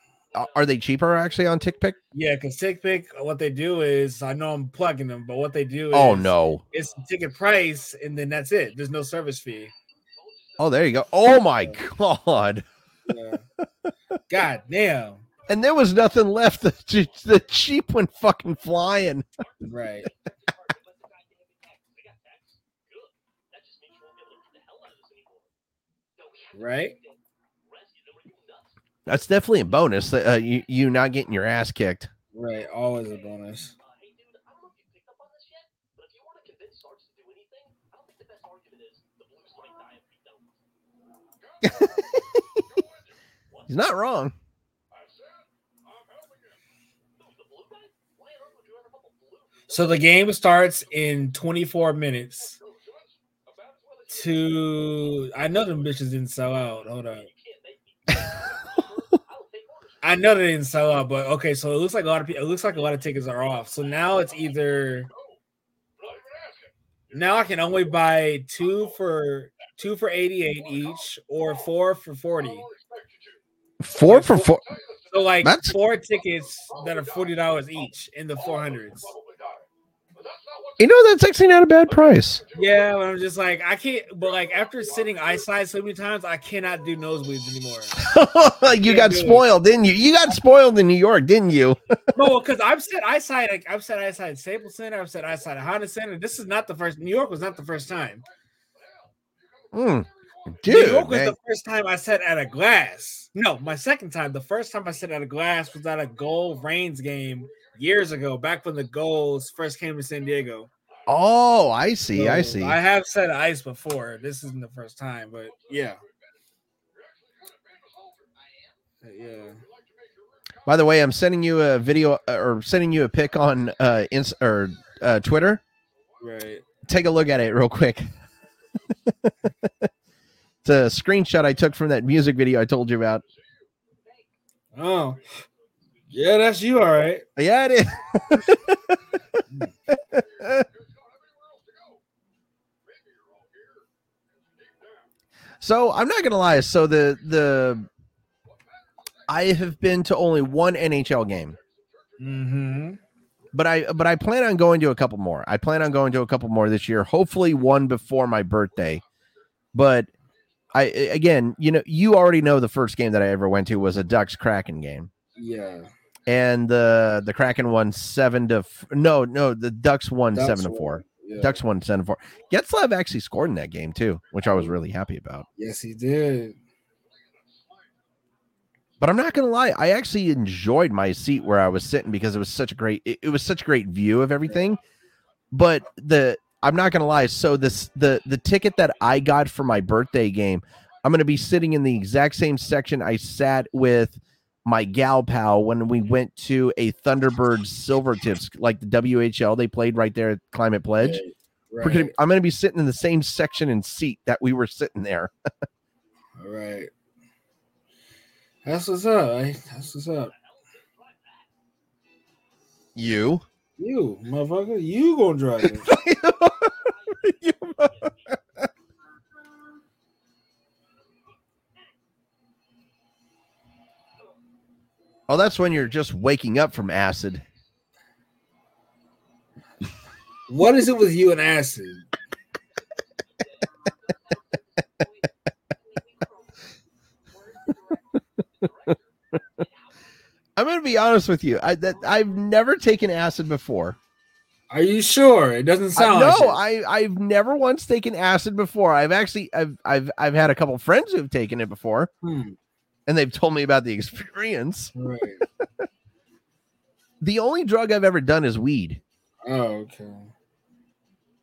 are they cheaper actually on TickPick? Yeah, because TickPick, what they do is I know I'm plugging them, but what they do is Oh no. it's the ticket price, and then that's it. There's no service fee. Oh, there you go. Oh my god. Yeah. God damn. And there was nothing left. The, the cheap went fucking flying. Right. Right. That's definitely a bonus. Uh, you you not getting your ass kicked. Right. Always a bonus. starts to do anything, I don't think the best argument is the Blues might die if he don't. He's not wrong. Who's the blue guy? Why on earth would you ever help a blue? So the game starts in 24 minutes. To I know them bitches didn't sell out. Hold on. You can't make me. I will take ownership. I know they didn't sell out, but okay. So it looks like a lot of people. It looks like a lot of tickets are off. So now it's either now I can only buy two for two for 88 each or four for 40. Four for four. So like That's- four tickets that are forty dollars each in the four hundreds. You know, that's actually not a bad price. Yeah, but I'm just like I can't. But like after sitting eyesight so many times, I cannot do nosebleeds anymore. you got spoiled, didn't you? You got spoiled in New York, didn't you? no, because I've said eyesight. Like, I've said eyesight at Staples Center. I've said eyesight at Honda Center. This is not the first. New York was not the first time. Mm. New Dude, York was man. the first time I sat at a glass. No, my second time. The first time I sat at a glass was at a Gold Reigns game years ago, back when the Gulls first came to San Diego. oh, I see. I see. I have said ice before. This isn't the first time, but yeah. Yeah. By the way, I'm sending you a video uh, or sending you a pic on uh, ins- or uh, Twitter. Right. Take a look at it real quick. it's a screenshot I took from that music video I told you about. Oh. Yeah, that's you, all right. Yeah, it is. so I'm not gonna lie. So the the I have been to only one NHL game, Mm-hmm. but I but I plan on going to a couple more. I plan on going to a couple more this year. Hopefully, one before my birthday. But I again, you know, you already know the first game that I ever went to was a Ducks Kraken game. Yeah. And the the Kraken won seven to f- no no the Ducks won Ducks seven to four. Yeah. Ducks won seven to four. Getzlaf actually scored in that game too, which I was really happy about. Yes, he did. But I'm not gonna lie, I actually enjoyed my seat where I was sitting because it was such a great it, it was such a great view of everything. But the I'm not gonna lie, so this the the ticket that I got for my birthday game, I'm gonna be sitting in the exact same section I sat with my gal pal when we went to a Thunderbird Silvertips, like the WHL they played right there at Climate Pledge. Right. Gonna, I'm gonna be sitting in the same section and seat that we were sitting there. All right. That's what's up. eh? That's what's up. You. You, motherfucker, you gonna drive it. Oh, that's when you're just waking up from acid. what is it with you and acid? I'm gonna be honest with you. I that I've never taken acid before. Are you sure? It doesn't I, sound no, like it. I I've never once taken acid before. I've actually I've I've I've had a couple friends who've taken it before, Hmm. And they've told me about the experience. Right. The only drug I've ever done is weed. Oh, okay.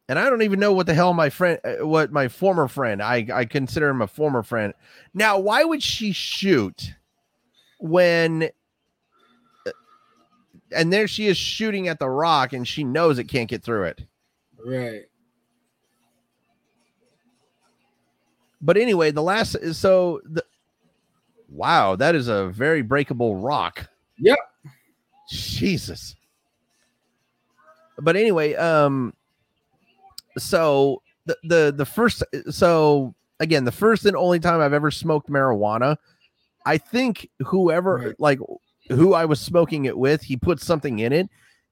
and I don't even know what the hell my friend, uh, what my former friend, I I consider him a former friend. Now, why would she shoot when? uh, And there she is shooting at the rock, and she knows it can't get through it. Right. But anyway, the last so the wow, that is a very breakable rock. Yep. Jesus. But anyway, um so the the the first so again, the first and only time I've ever smoked marijuana, I think whoever Right. like who I was smoking it with, he put something in it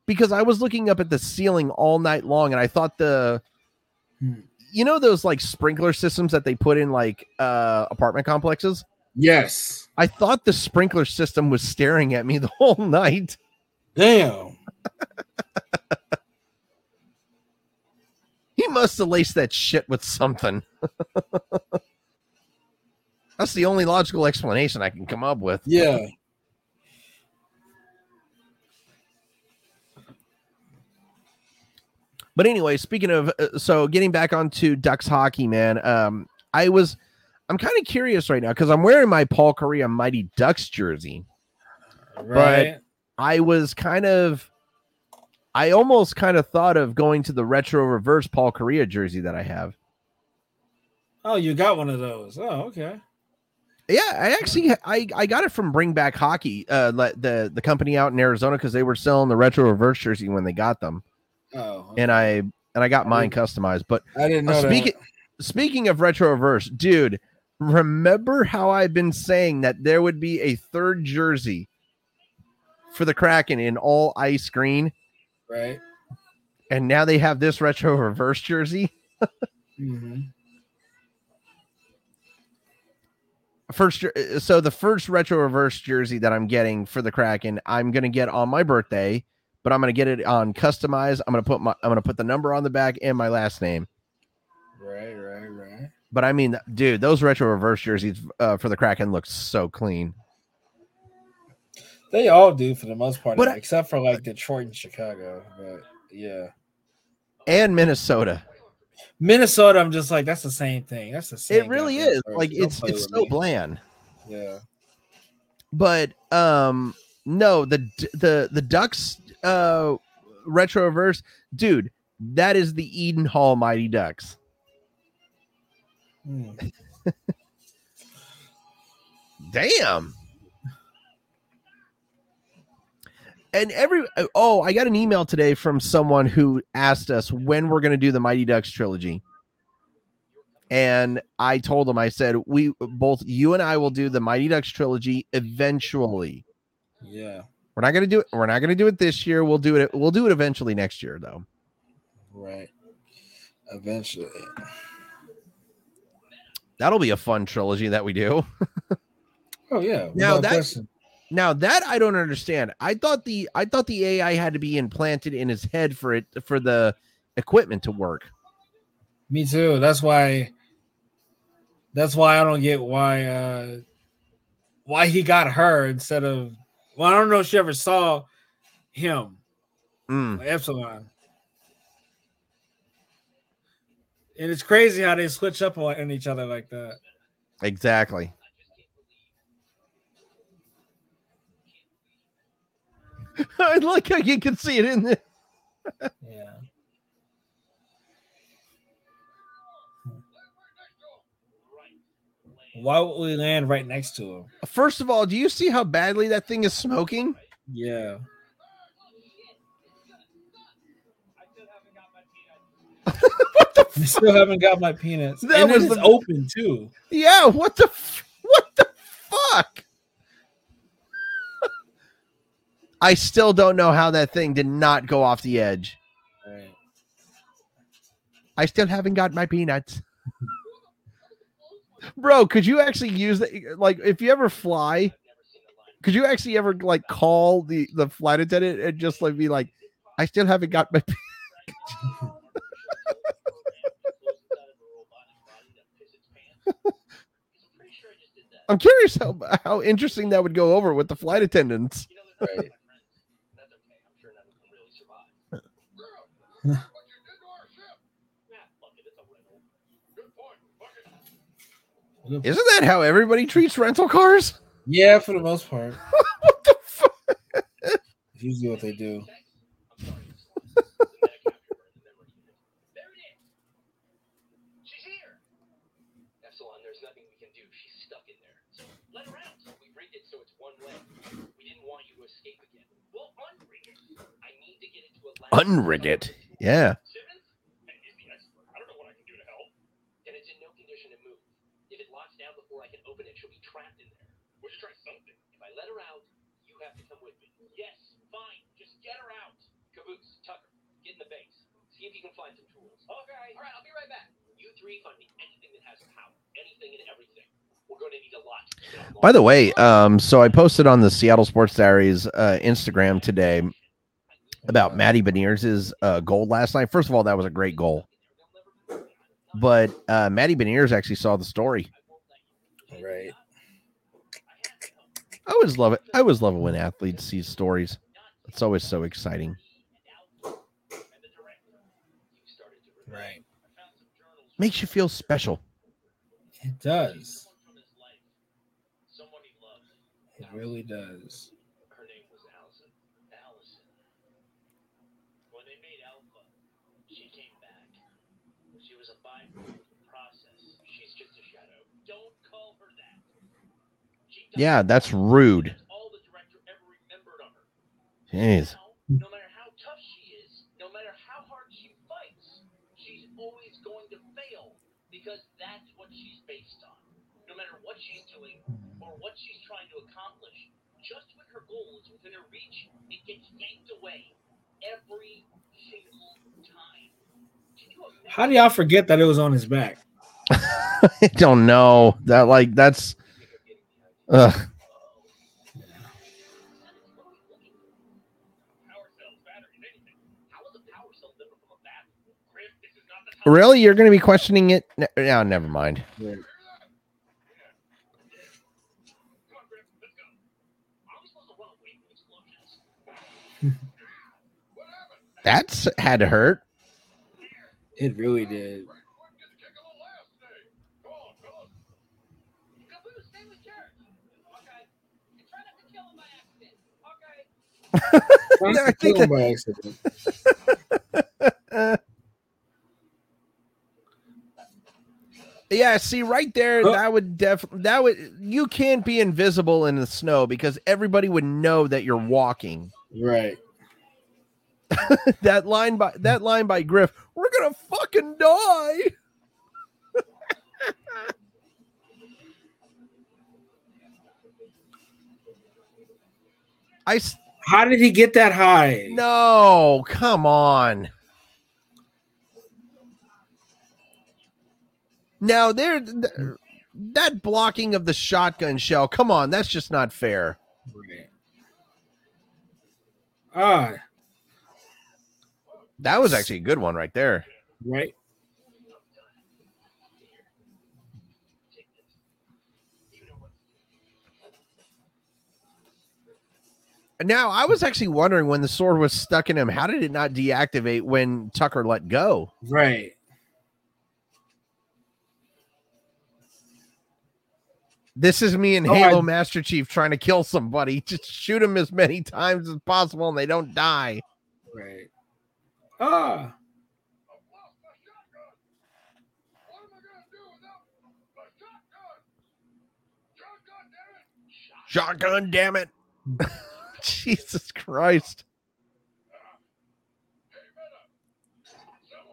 because I was looking up at the ceiling all night long and I thought the Hmm. you know those like sprinkler systems that they put in like uh apartment complexes? Yes. I thought the sprinkler system was staring at me the whole night. Damn. He must have laced that shit with something. That's the only logical explanation I can come up with. Yeah. But anyway, speaking of, uh, so getting back onto Ducks hockey, man. Um, I was, I'm kind of curious right now because I'm wearing my Paul Kariya Mighty Ducks jersey. Right. I was kind of, I almost kind of thought of going to the retro reverse Paul Kariya jersey that I have. oh, you got one of those. Oh, okay. Yeah, I actually I, I got it from Bring Back Hockey, uh, the the company out in Arizona because they were selling the retro reverse jersey when they got them, Oh, and I and I got mine customized. But I didn't know uh, speaking speaking of retro reverse, dude, remember how I've been saying that there would be a third jersey for the Kraken in all ice green, Right. and now they have this retro reverse jersey. hmm first uh, so the first retro reverse jersey that I'm getting for the Kraken, I'm gonna get on my birthday, but I'm gonna get it on customized. I'm gonna put my I'm gonna put the number on the back and my last name. Right. Right. Right. But I mean, dude, those retro reverse jerseys uh, for the Kraken look so clean. They all do for the most part, I- except for like Detroit and Chicago. But yeah, And Minnesota, Minnesota. I'm just like that's the same thing. That's the same. it really is like Don't it's it's so me. bland. Yeah. But um, no, the the the Ducks uh retro reverse, dude, that is the Eden Hall Mighty Ducks. Hmm. Damn. And every oh, I got an email today from someone who asked us when we're going to do the Mighty Ducks trilogy. And I told him, I said, we both you and I will do the Mighty Ducks trilogy eventually. Yeah. We're not going to do it. We're not going to do it this year. We'll do it. We'll do it eventually next year, though. Right. Eventually. That'll be a fun trilogy that we do. Oh yeah. Now that- question. Now that I don't understand. I thought the I thought the AI had to be implanted in his head for it for the equipment to work. Me too. That's why. That's why I don't get why uh why he got her instead of. Well, I don't know if she ever saw him, Mm. Epsilon. And it's crazy how they switch up on on each other like that. Exactly. I like how you can see it in there. Yeah. Why would we land right next to him? First of all, do you see how badly that thing is smoking? Yeah. I still haven't got my peanuts. That and was the- open too. Yeah, what the f- what the fuck? I still don't know how that thing did not go off the edge. Right. I still haven't got my peanuts. Bro, could you actually use that? Like, if you ever fly, could you actually ever like call the the flight attendant and just like be like, I still haven't got my. I'm curious how how interesting that would go over with the flight attendants. Right. Isn't that how everybody treats rental cars? Yeah, for the most part. what the fuck? It's usually what they do. She's here. Epsilon, there's nothing we can do. She's stuck in there. So let her out. We rigged it so it's one way. We didn't want you to escape again. We'll unrig it. I need to get it to a lab. Unrig it. Yeah. Simmons? Hey, he's the expert. I don't know what I can do to help. And it's in no condition to move. If it locks down before I can open it, she'll be trapped in there. We'll just try something. If I let her out, you have to come with me. Yes, fine. Just get her out. Caboose, Tucker, get in it. Yeah. See if you can find some tools. Okay. All right, I'll be right back. You three find me anything that has power. Anything and everything. We're going to need a lot. By the way, um, so I posted on the Seattle Sports Diaries uh, Instagram today about Matty Beniers' uh, goal last night. First of all, that was a great goal. But uh, Matty Beniers actually saw the story. Right. I always love it. I always love it when athletes see stories. It's always so exciting. Right. Makes you feel special. It does. From his life. Someone he loved. It really does. Her name was Allison. Allison. When they made Alpha, she came back. She was a byproduct of the process. She's just a shadow. Don't call her that. She died. Yeah, that's rude. All the director ever remembered of her. Jeez. No matter how tough she is, no matter how hard she fights, she's always going to fail because that's what she's based on. No matter what she's doing or what she's trying to accomplish, just when her goal is within her reach, it gets yanked away every single time. Can you imagine? How do y'all forget that it was on his back? I don't know. That like that's Power cells, batteries, anything. How is a power cell different from a battery? Grif, this is not the time. really you're gonna be questioning it? No, no, never mind. Come on, Grif, let's go. Are we supposed to run away from explosions? That's had to hurt. It really did. Caboose, stay with Jared. Okay. And try not to kill him by think that- by accident. Yeah, see right there, Oh. that would def that would you can't be invisible in the snow because everybody would know that you're walking. Right. that line by that line by Grif, we're gonna fucking die. I How did he get that high? no, come on. Now there, th- that blocking of the shotgun shell. Come on, that's just not fair. Right. Ah, That was actually a good one right there. right. Now I was actually wondering when the sword was stuck in him, how did it not deactivate when Tucker let go? Right. This is me and Oh, Halo I- Master Chief trying to kill somebody. Just shoot them as many times as possible and they don't die. Right. Ah. What am I gonna do without my shotgun? Shotgun, damn it! Shotgun, damn it. Jesus Christ.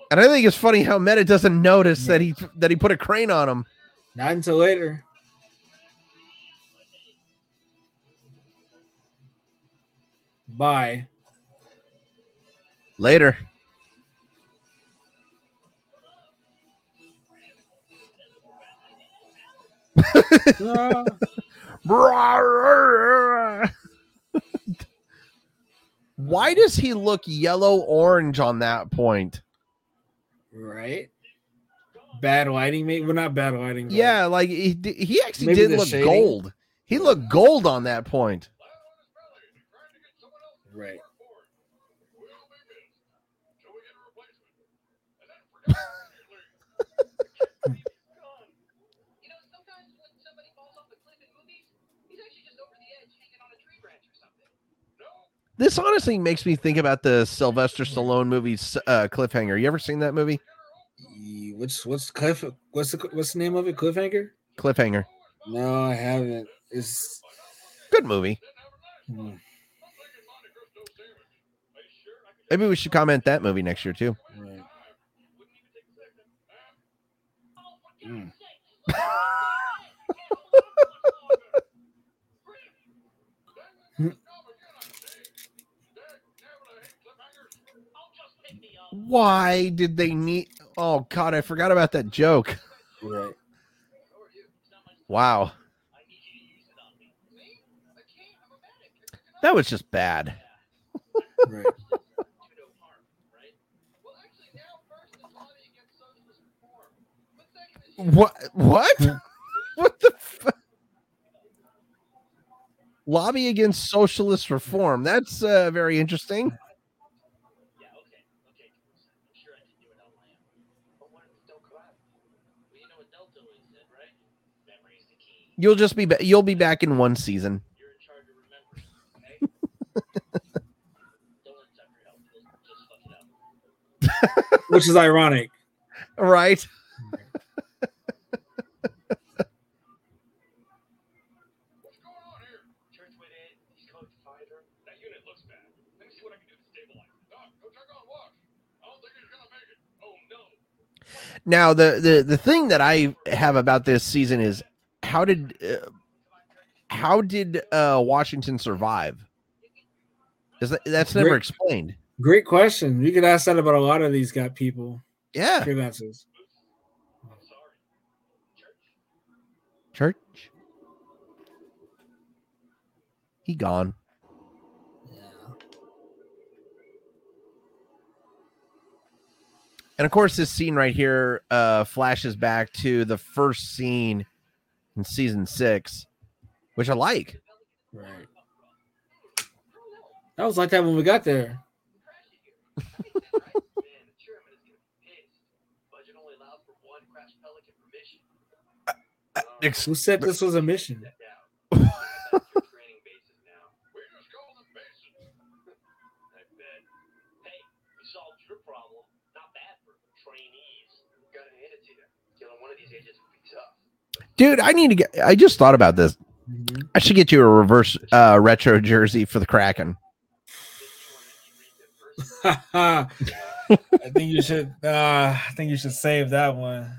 And I think it's funny how Meta doesn't notice that he that he put a crane on him. Not until later. Bye. Later. Why does he look yellow orange on that point? right. Bad lighting, maybe. Well, not bad lighting. Yeah, like he, he actually Maybe did look shading. gold. He looked gold on that point. Right. You know, sometimes when somebody falls off a cliff in movies, he's actually just over the edge hanging on a tree branch or something. This honestly makes me think about the Sylvester Stallone movie uh, Cliffhanger. You ever seen that movie? What's what's Cliff? What's the what's the name of it? Cliffhanger? Cliffhanger. No, I haven't. It's Good movie. hmm, Maybe we should comment that movie next year too. right. Mm. Why did they need? Oh God, I forgot about that joke. Right. Wow, that was just bad. Right. Well, actually, now first is lobby against socialist reform. But second is What? What? what the? F- Lobby against socialist reform. That's uh, very interesting. Yeah, okay, okay. I'm sure I can do it on my own. what Delta always said, right? Memory's the key. You'll just be ba- you'll be back in one season. You're in charge of remembering, okay? Don't accept your help. Just fuck it up. Which is ironic. Right. What's going on here? Church went in. He's code fighter. That unit looks bad. Let me see what I can do to stabilize it. Doc, go check on Wash. I don't think he's gonna make it. Oh no. Now the the the thing that I have about this season is how did uh, how did uh Washington survive? Is that that's never Great. explained. Great question. You could ask that about a lot of these got people. Yeah. Church. Church. He gone. And of course, this scene right here uh, flashes back to the first scene in season six, which I like. Right. That was like that when we got there. Man, the chairman is gonna be pissed. Budget only allows for one crash pelican per mission. ex- Who said this was a mission? Dude, I need to get. I just thought about this. I should get you a reverse uh, retro jersey for the Kraken. I think you should. Uh, I think you should save that one.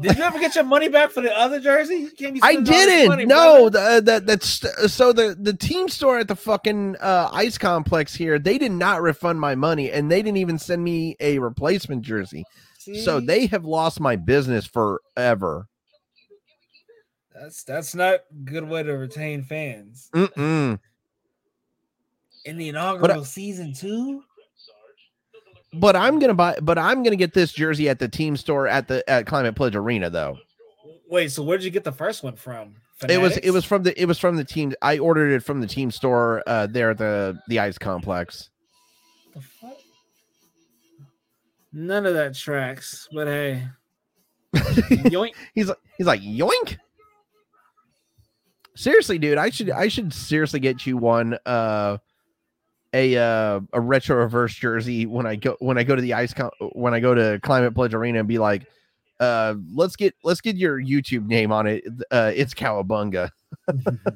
Did you ever get your money back for the other jersey? You can't be I spending all this didn't. money, no, the, that that's so the the team store at the fucking uh, ice complex here. They did not refund my money, and they didn't even send me a replacement jersey. So they have lost my business forever. That's that's not a good way to retain fans Mm-mm. in the inaugural season two. But I'm gonna buy. But I'm gonna get this jersey at the team store at the at Climate Pledge Arena, though. Wait, so where did you get the first one from? It was it was from the it was from the team. I ordered it from the team store uh, there at the the ice complex. The fuck? None of that tracks, but hey. Yoink. He's like he's like yoink. Seriously, dude, I should I should seriously get you one uh a uh a retro reverse jersey when I go when I go to the ice com- when I go to Climate Pledge Arena and be like uh let's get let's get your YouTube name on it. Uh it's Cowabunga.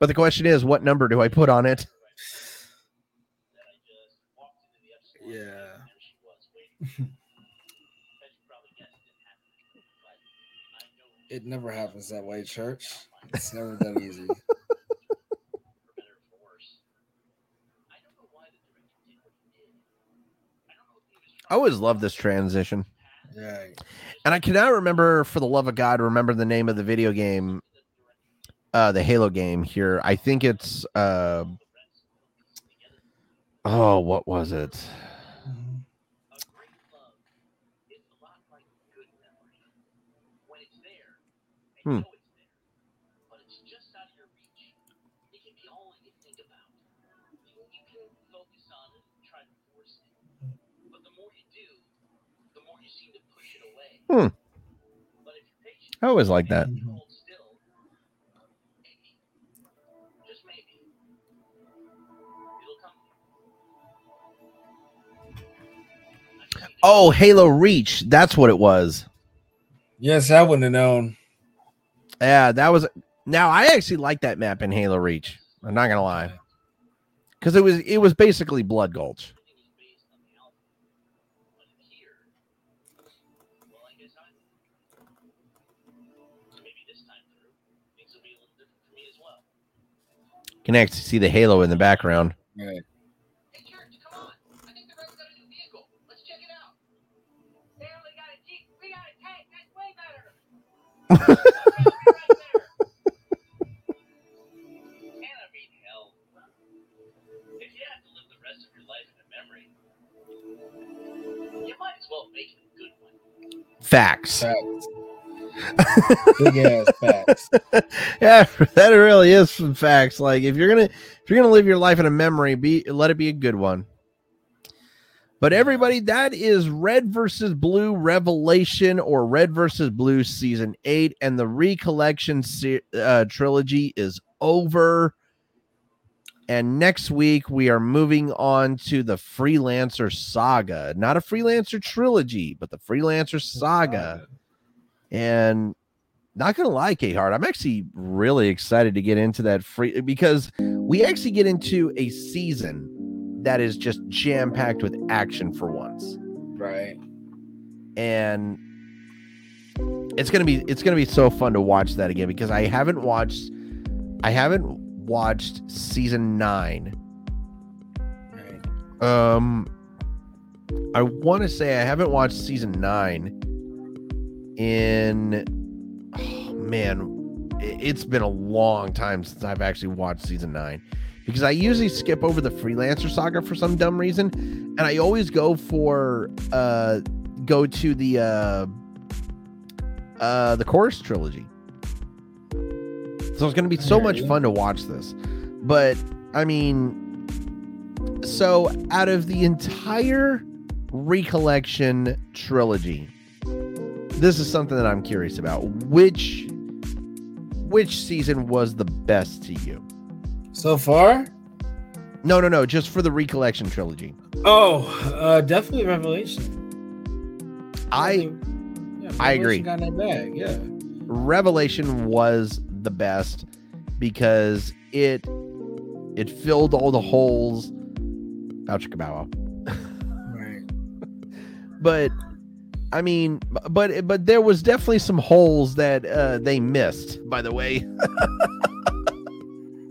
But the question is what number do I put on it? Yeah. It never happens that way, church. It's never that easy. I always love this transition. Yeah. And I cannot remember for the love of God remember the name of the video game uh the Halo game here. I think it's uh Oh, what was it? Hmm. But it's just out of your reach. It can be all you think about. You, you can focus on it and try to force it. But the more you do, the more you seem to push it away. Hmm. But if you're patient, I always like that. and you hold still, maybe, just maybe, it'll come. Oh, Halo Reach. That's what it was. Yes, I wouldn't have known. Yeah, that was now I actually like that map in Halo Reach. I'm not gonna lie. Because it was it was basically Blood Gulch. Well, I guess I. Maybe this time through, things will be a little different for me as well. Can actually see the halo in the background. Right. Hey, Church, come on. I think the Reds got a new vehicle. Let's check it out. They only got a Jeep. We got a tank. That's way better. Facts. Facts. Big ass facts. yeah, that really is some facts. Like if you're gonna if you're gonna live your life in a memory, be let it be a good one. But everybody, that is Red versus Blue Revelation or Red versus Blue season eight, and the Recollection se- uh, trilogy is over. And next week we are moving on to the Freelancer Saga, not a Freelancer trilogy, but the Freelancer Saga. And not gonna lie, K Hart, I'm actually really excited to get into that free because we actually get into a season that is just jam packed with action for once, Right. and it's gonna be it's gonna be so fun to watch that again because I haven't watched I haven't watched season nine. Right. Um, I want to say I haven't watched season nine in oh, man, it's been a long time since I've actually watched season nine because I usually skip over the freelancer saga for some dumb reason, and I always go for uh go to the uh uh the chorus trilogy. So it's gonna be so much fun to watch this. But I mean, so out of the entire recollection trilogy, this is something that I'm curious about. Which which season was the best to you? So far? No, no, no, just for the recollection trilogy. Oh, uh, definitely Revelation. I Yeah, I agree. Got that bag. Yeah. Revelation was the best because it it filled all the holes. Ouch, kabow. Right. But I mean, but but there was definitely some holes that uh, they missed. By the way,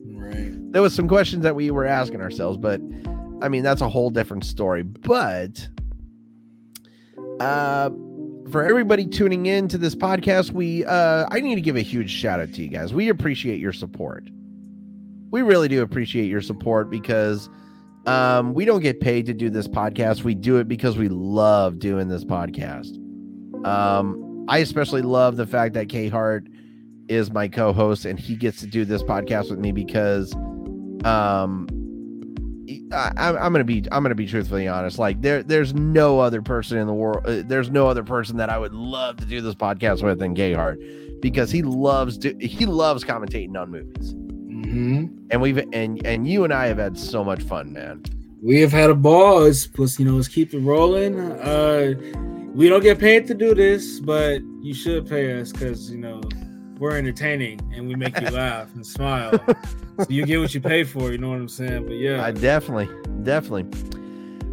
Right. there was some questions that we were asking ourselves, but I mean that's a whole different story. But uh for everybody tuning in to this podcast, we uh I need to give a huge shout out to you guys. We appreciate your support. We really do appreciate your support because um we don't get paid to do this podcast. We do it because we love doing this podcast. Um I especially love the fact that K Hart is my co-host and he gets to do this podcast with me because um I, I'm I'm gonna be I'm gonna be truthfully honest. Like there there's no other person in the world. Uh, there's no other person that I would love to do this podcast with than K Hart because he loves to he loves commentating on movies. hmm And we've and and you and I have had so much fun, man. We have had a ball. Let's, let's you know, let's keep it rolling. Uh, we don't get paid to do this, but you should pay us because you know we're entertaining and we make you laugh and smile. so you get what you pay for. You know what I'm saying? But yeah, I definitely, definitely.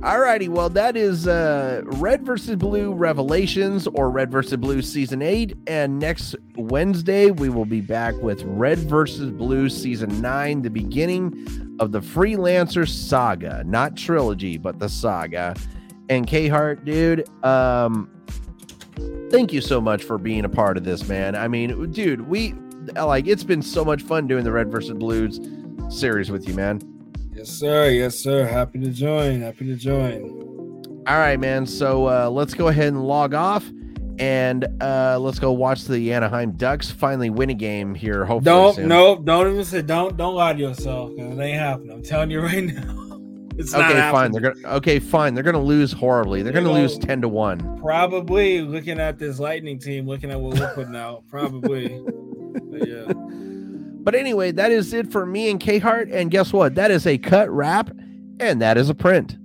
All righty, well, that is uh Red versus Blue Revelations or Red versus Blue Season 8. And next Wednesday, we will be back with Red versus Blue Season 9, the beginning of the Freelancer saga, not trilogy, but the saga. And K Hart, dude, um, thank you so much for being a part of this, man. I mean, dude, we like it's been so much fun doing the Red versus Blues series with you, man. yes, sir. Yes, sir. Happy to join. Happy to join. All right, man. So uh, let's go ahead and log off, and uh, let's go watch the Anaheim Ducks finally win a game here. Hopefully, Don't soon. no, don't even say don't don't lie to yourself because it ain't happening. I'm telling you right now. It's Okay, fine. They're gonna. Okay, fine. They're gonna lose horribly. They're They're gonna gonna- lose ten to one. Probably looking at this lightning team, looking at what we're putting out. Probably. But yeah. But anyway, that is it for me and K Hart. And guess what? That is a cut wrap, and that is a print.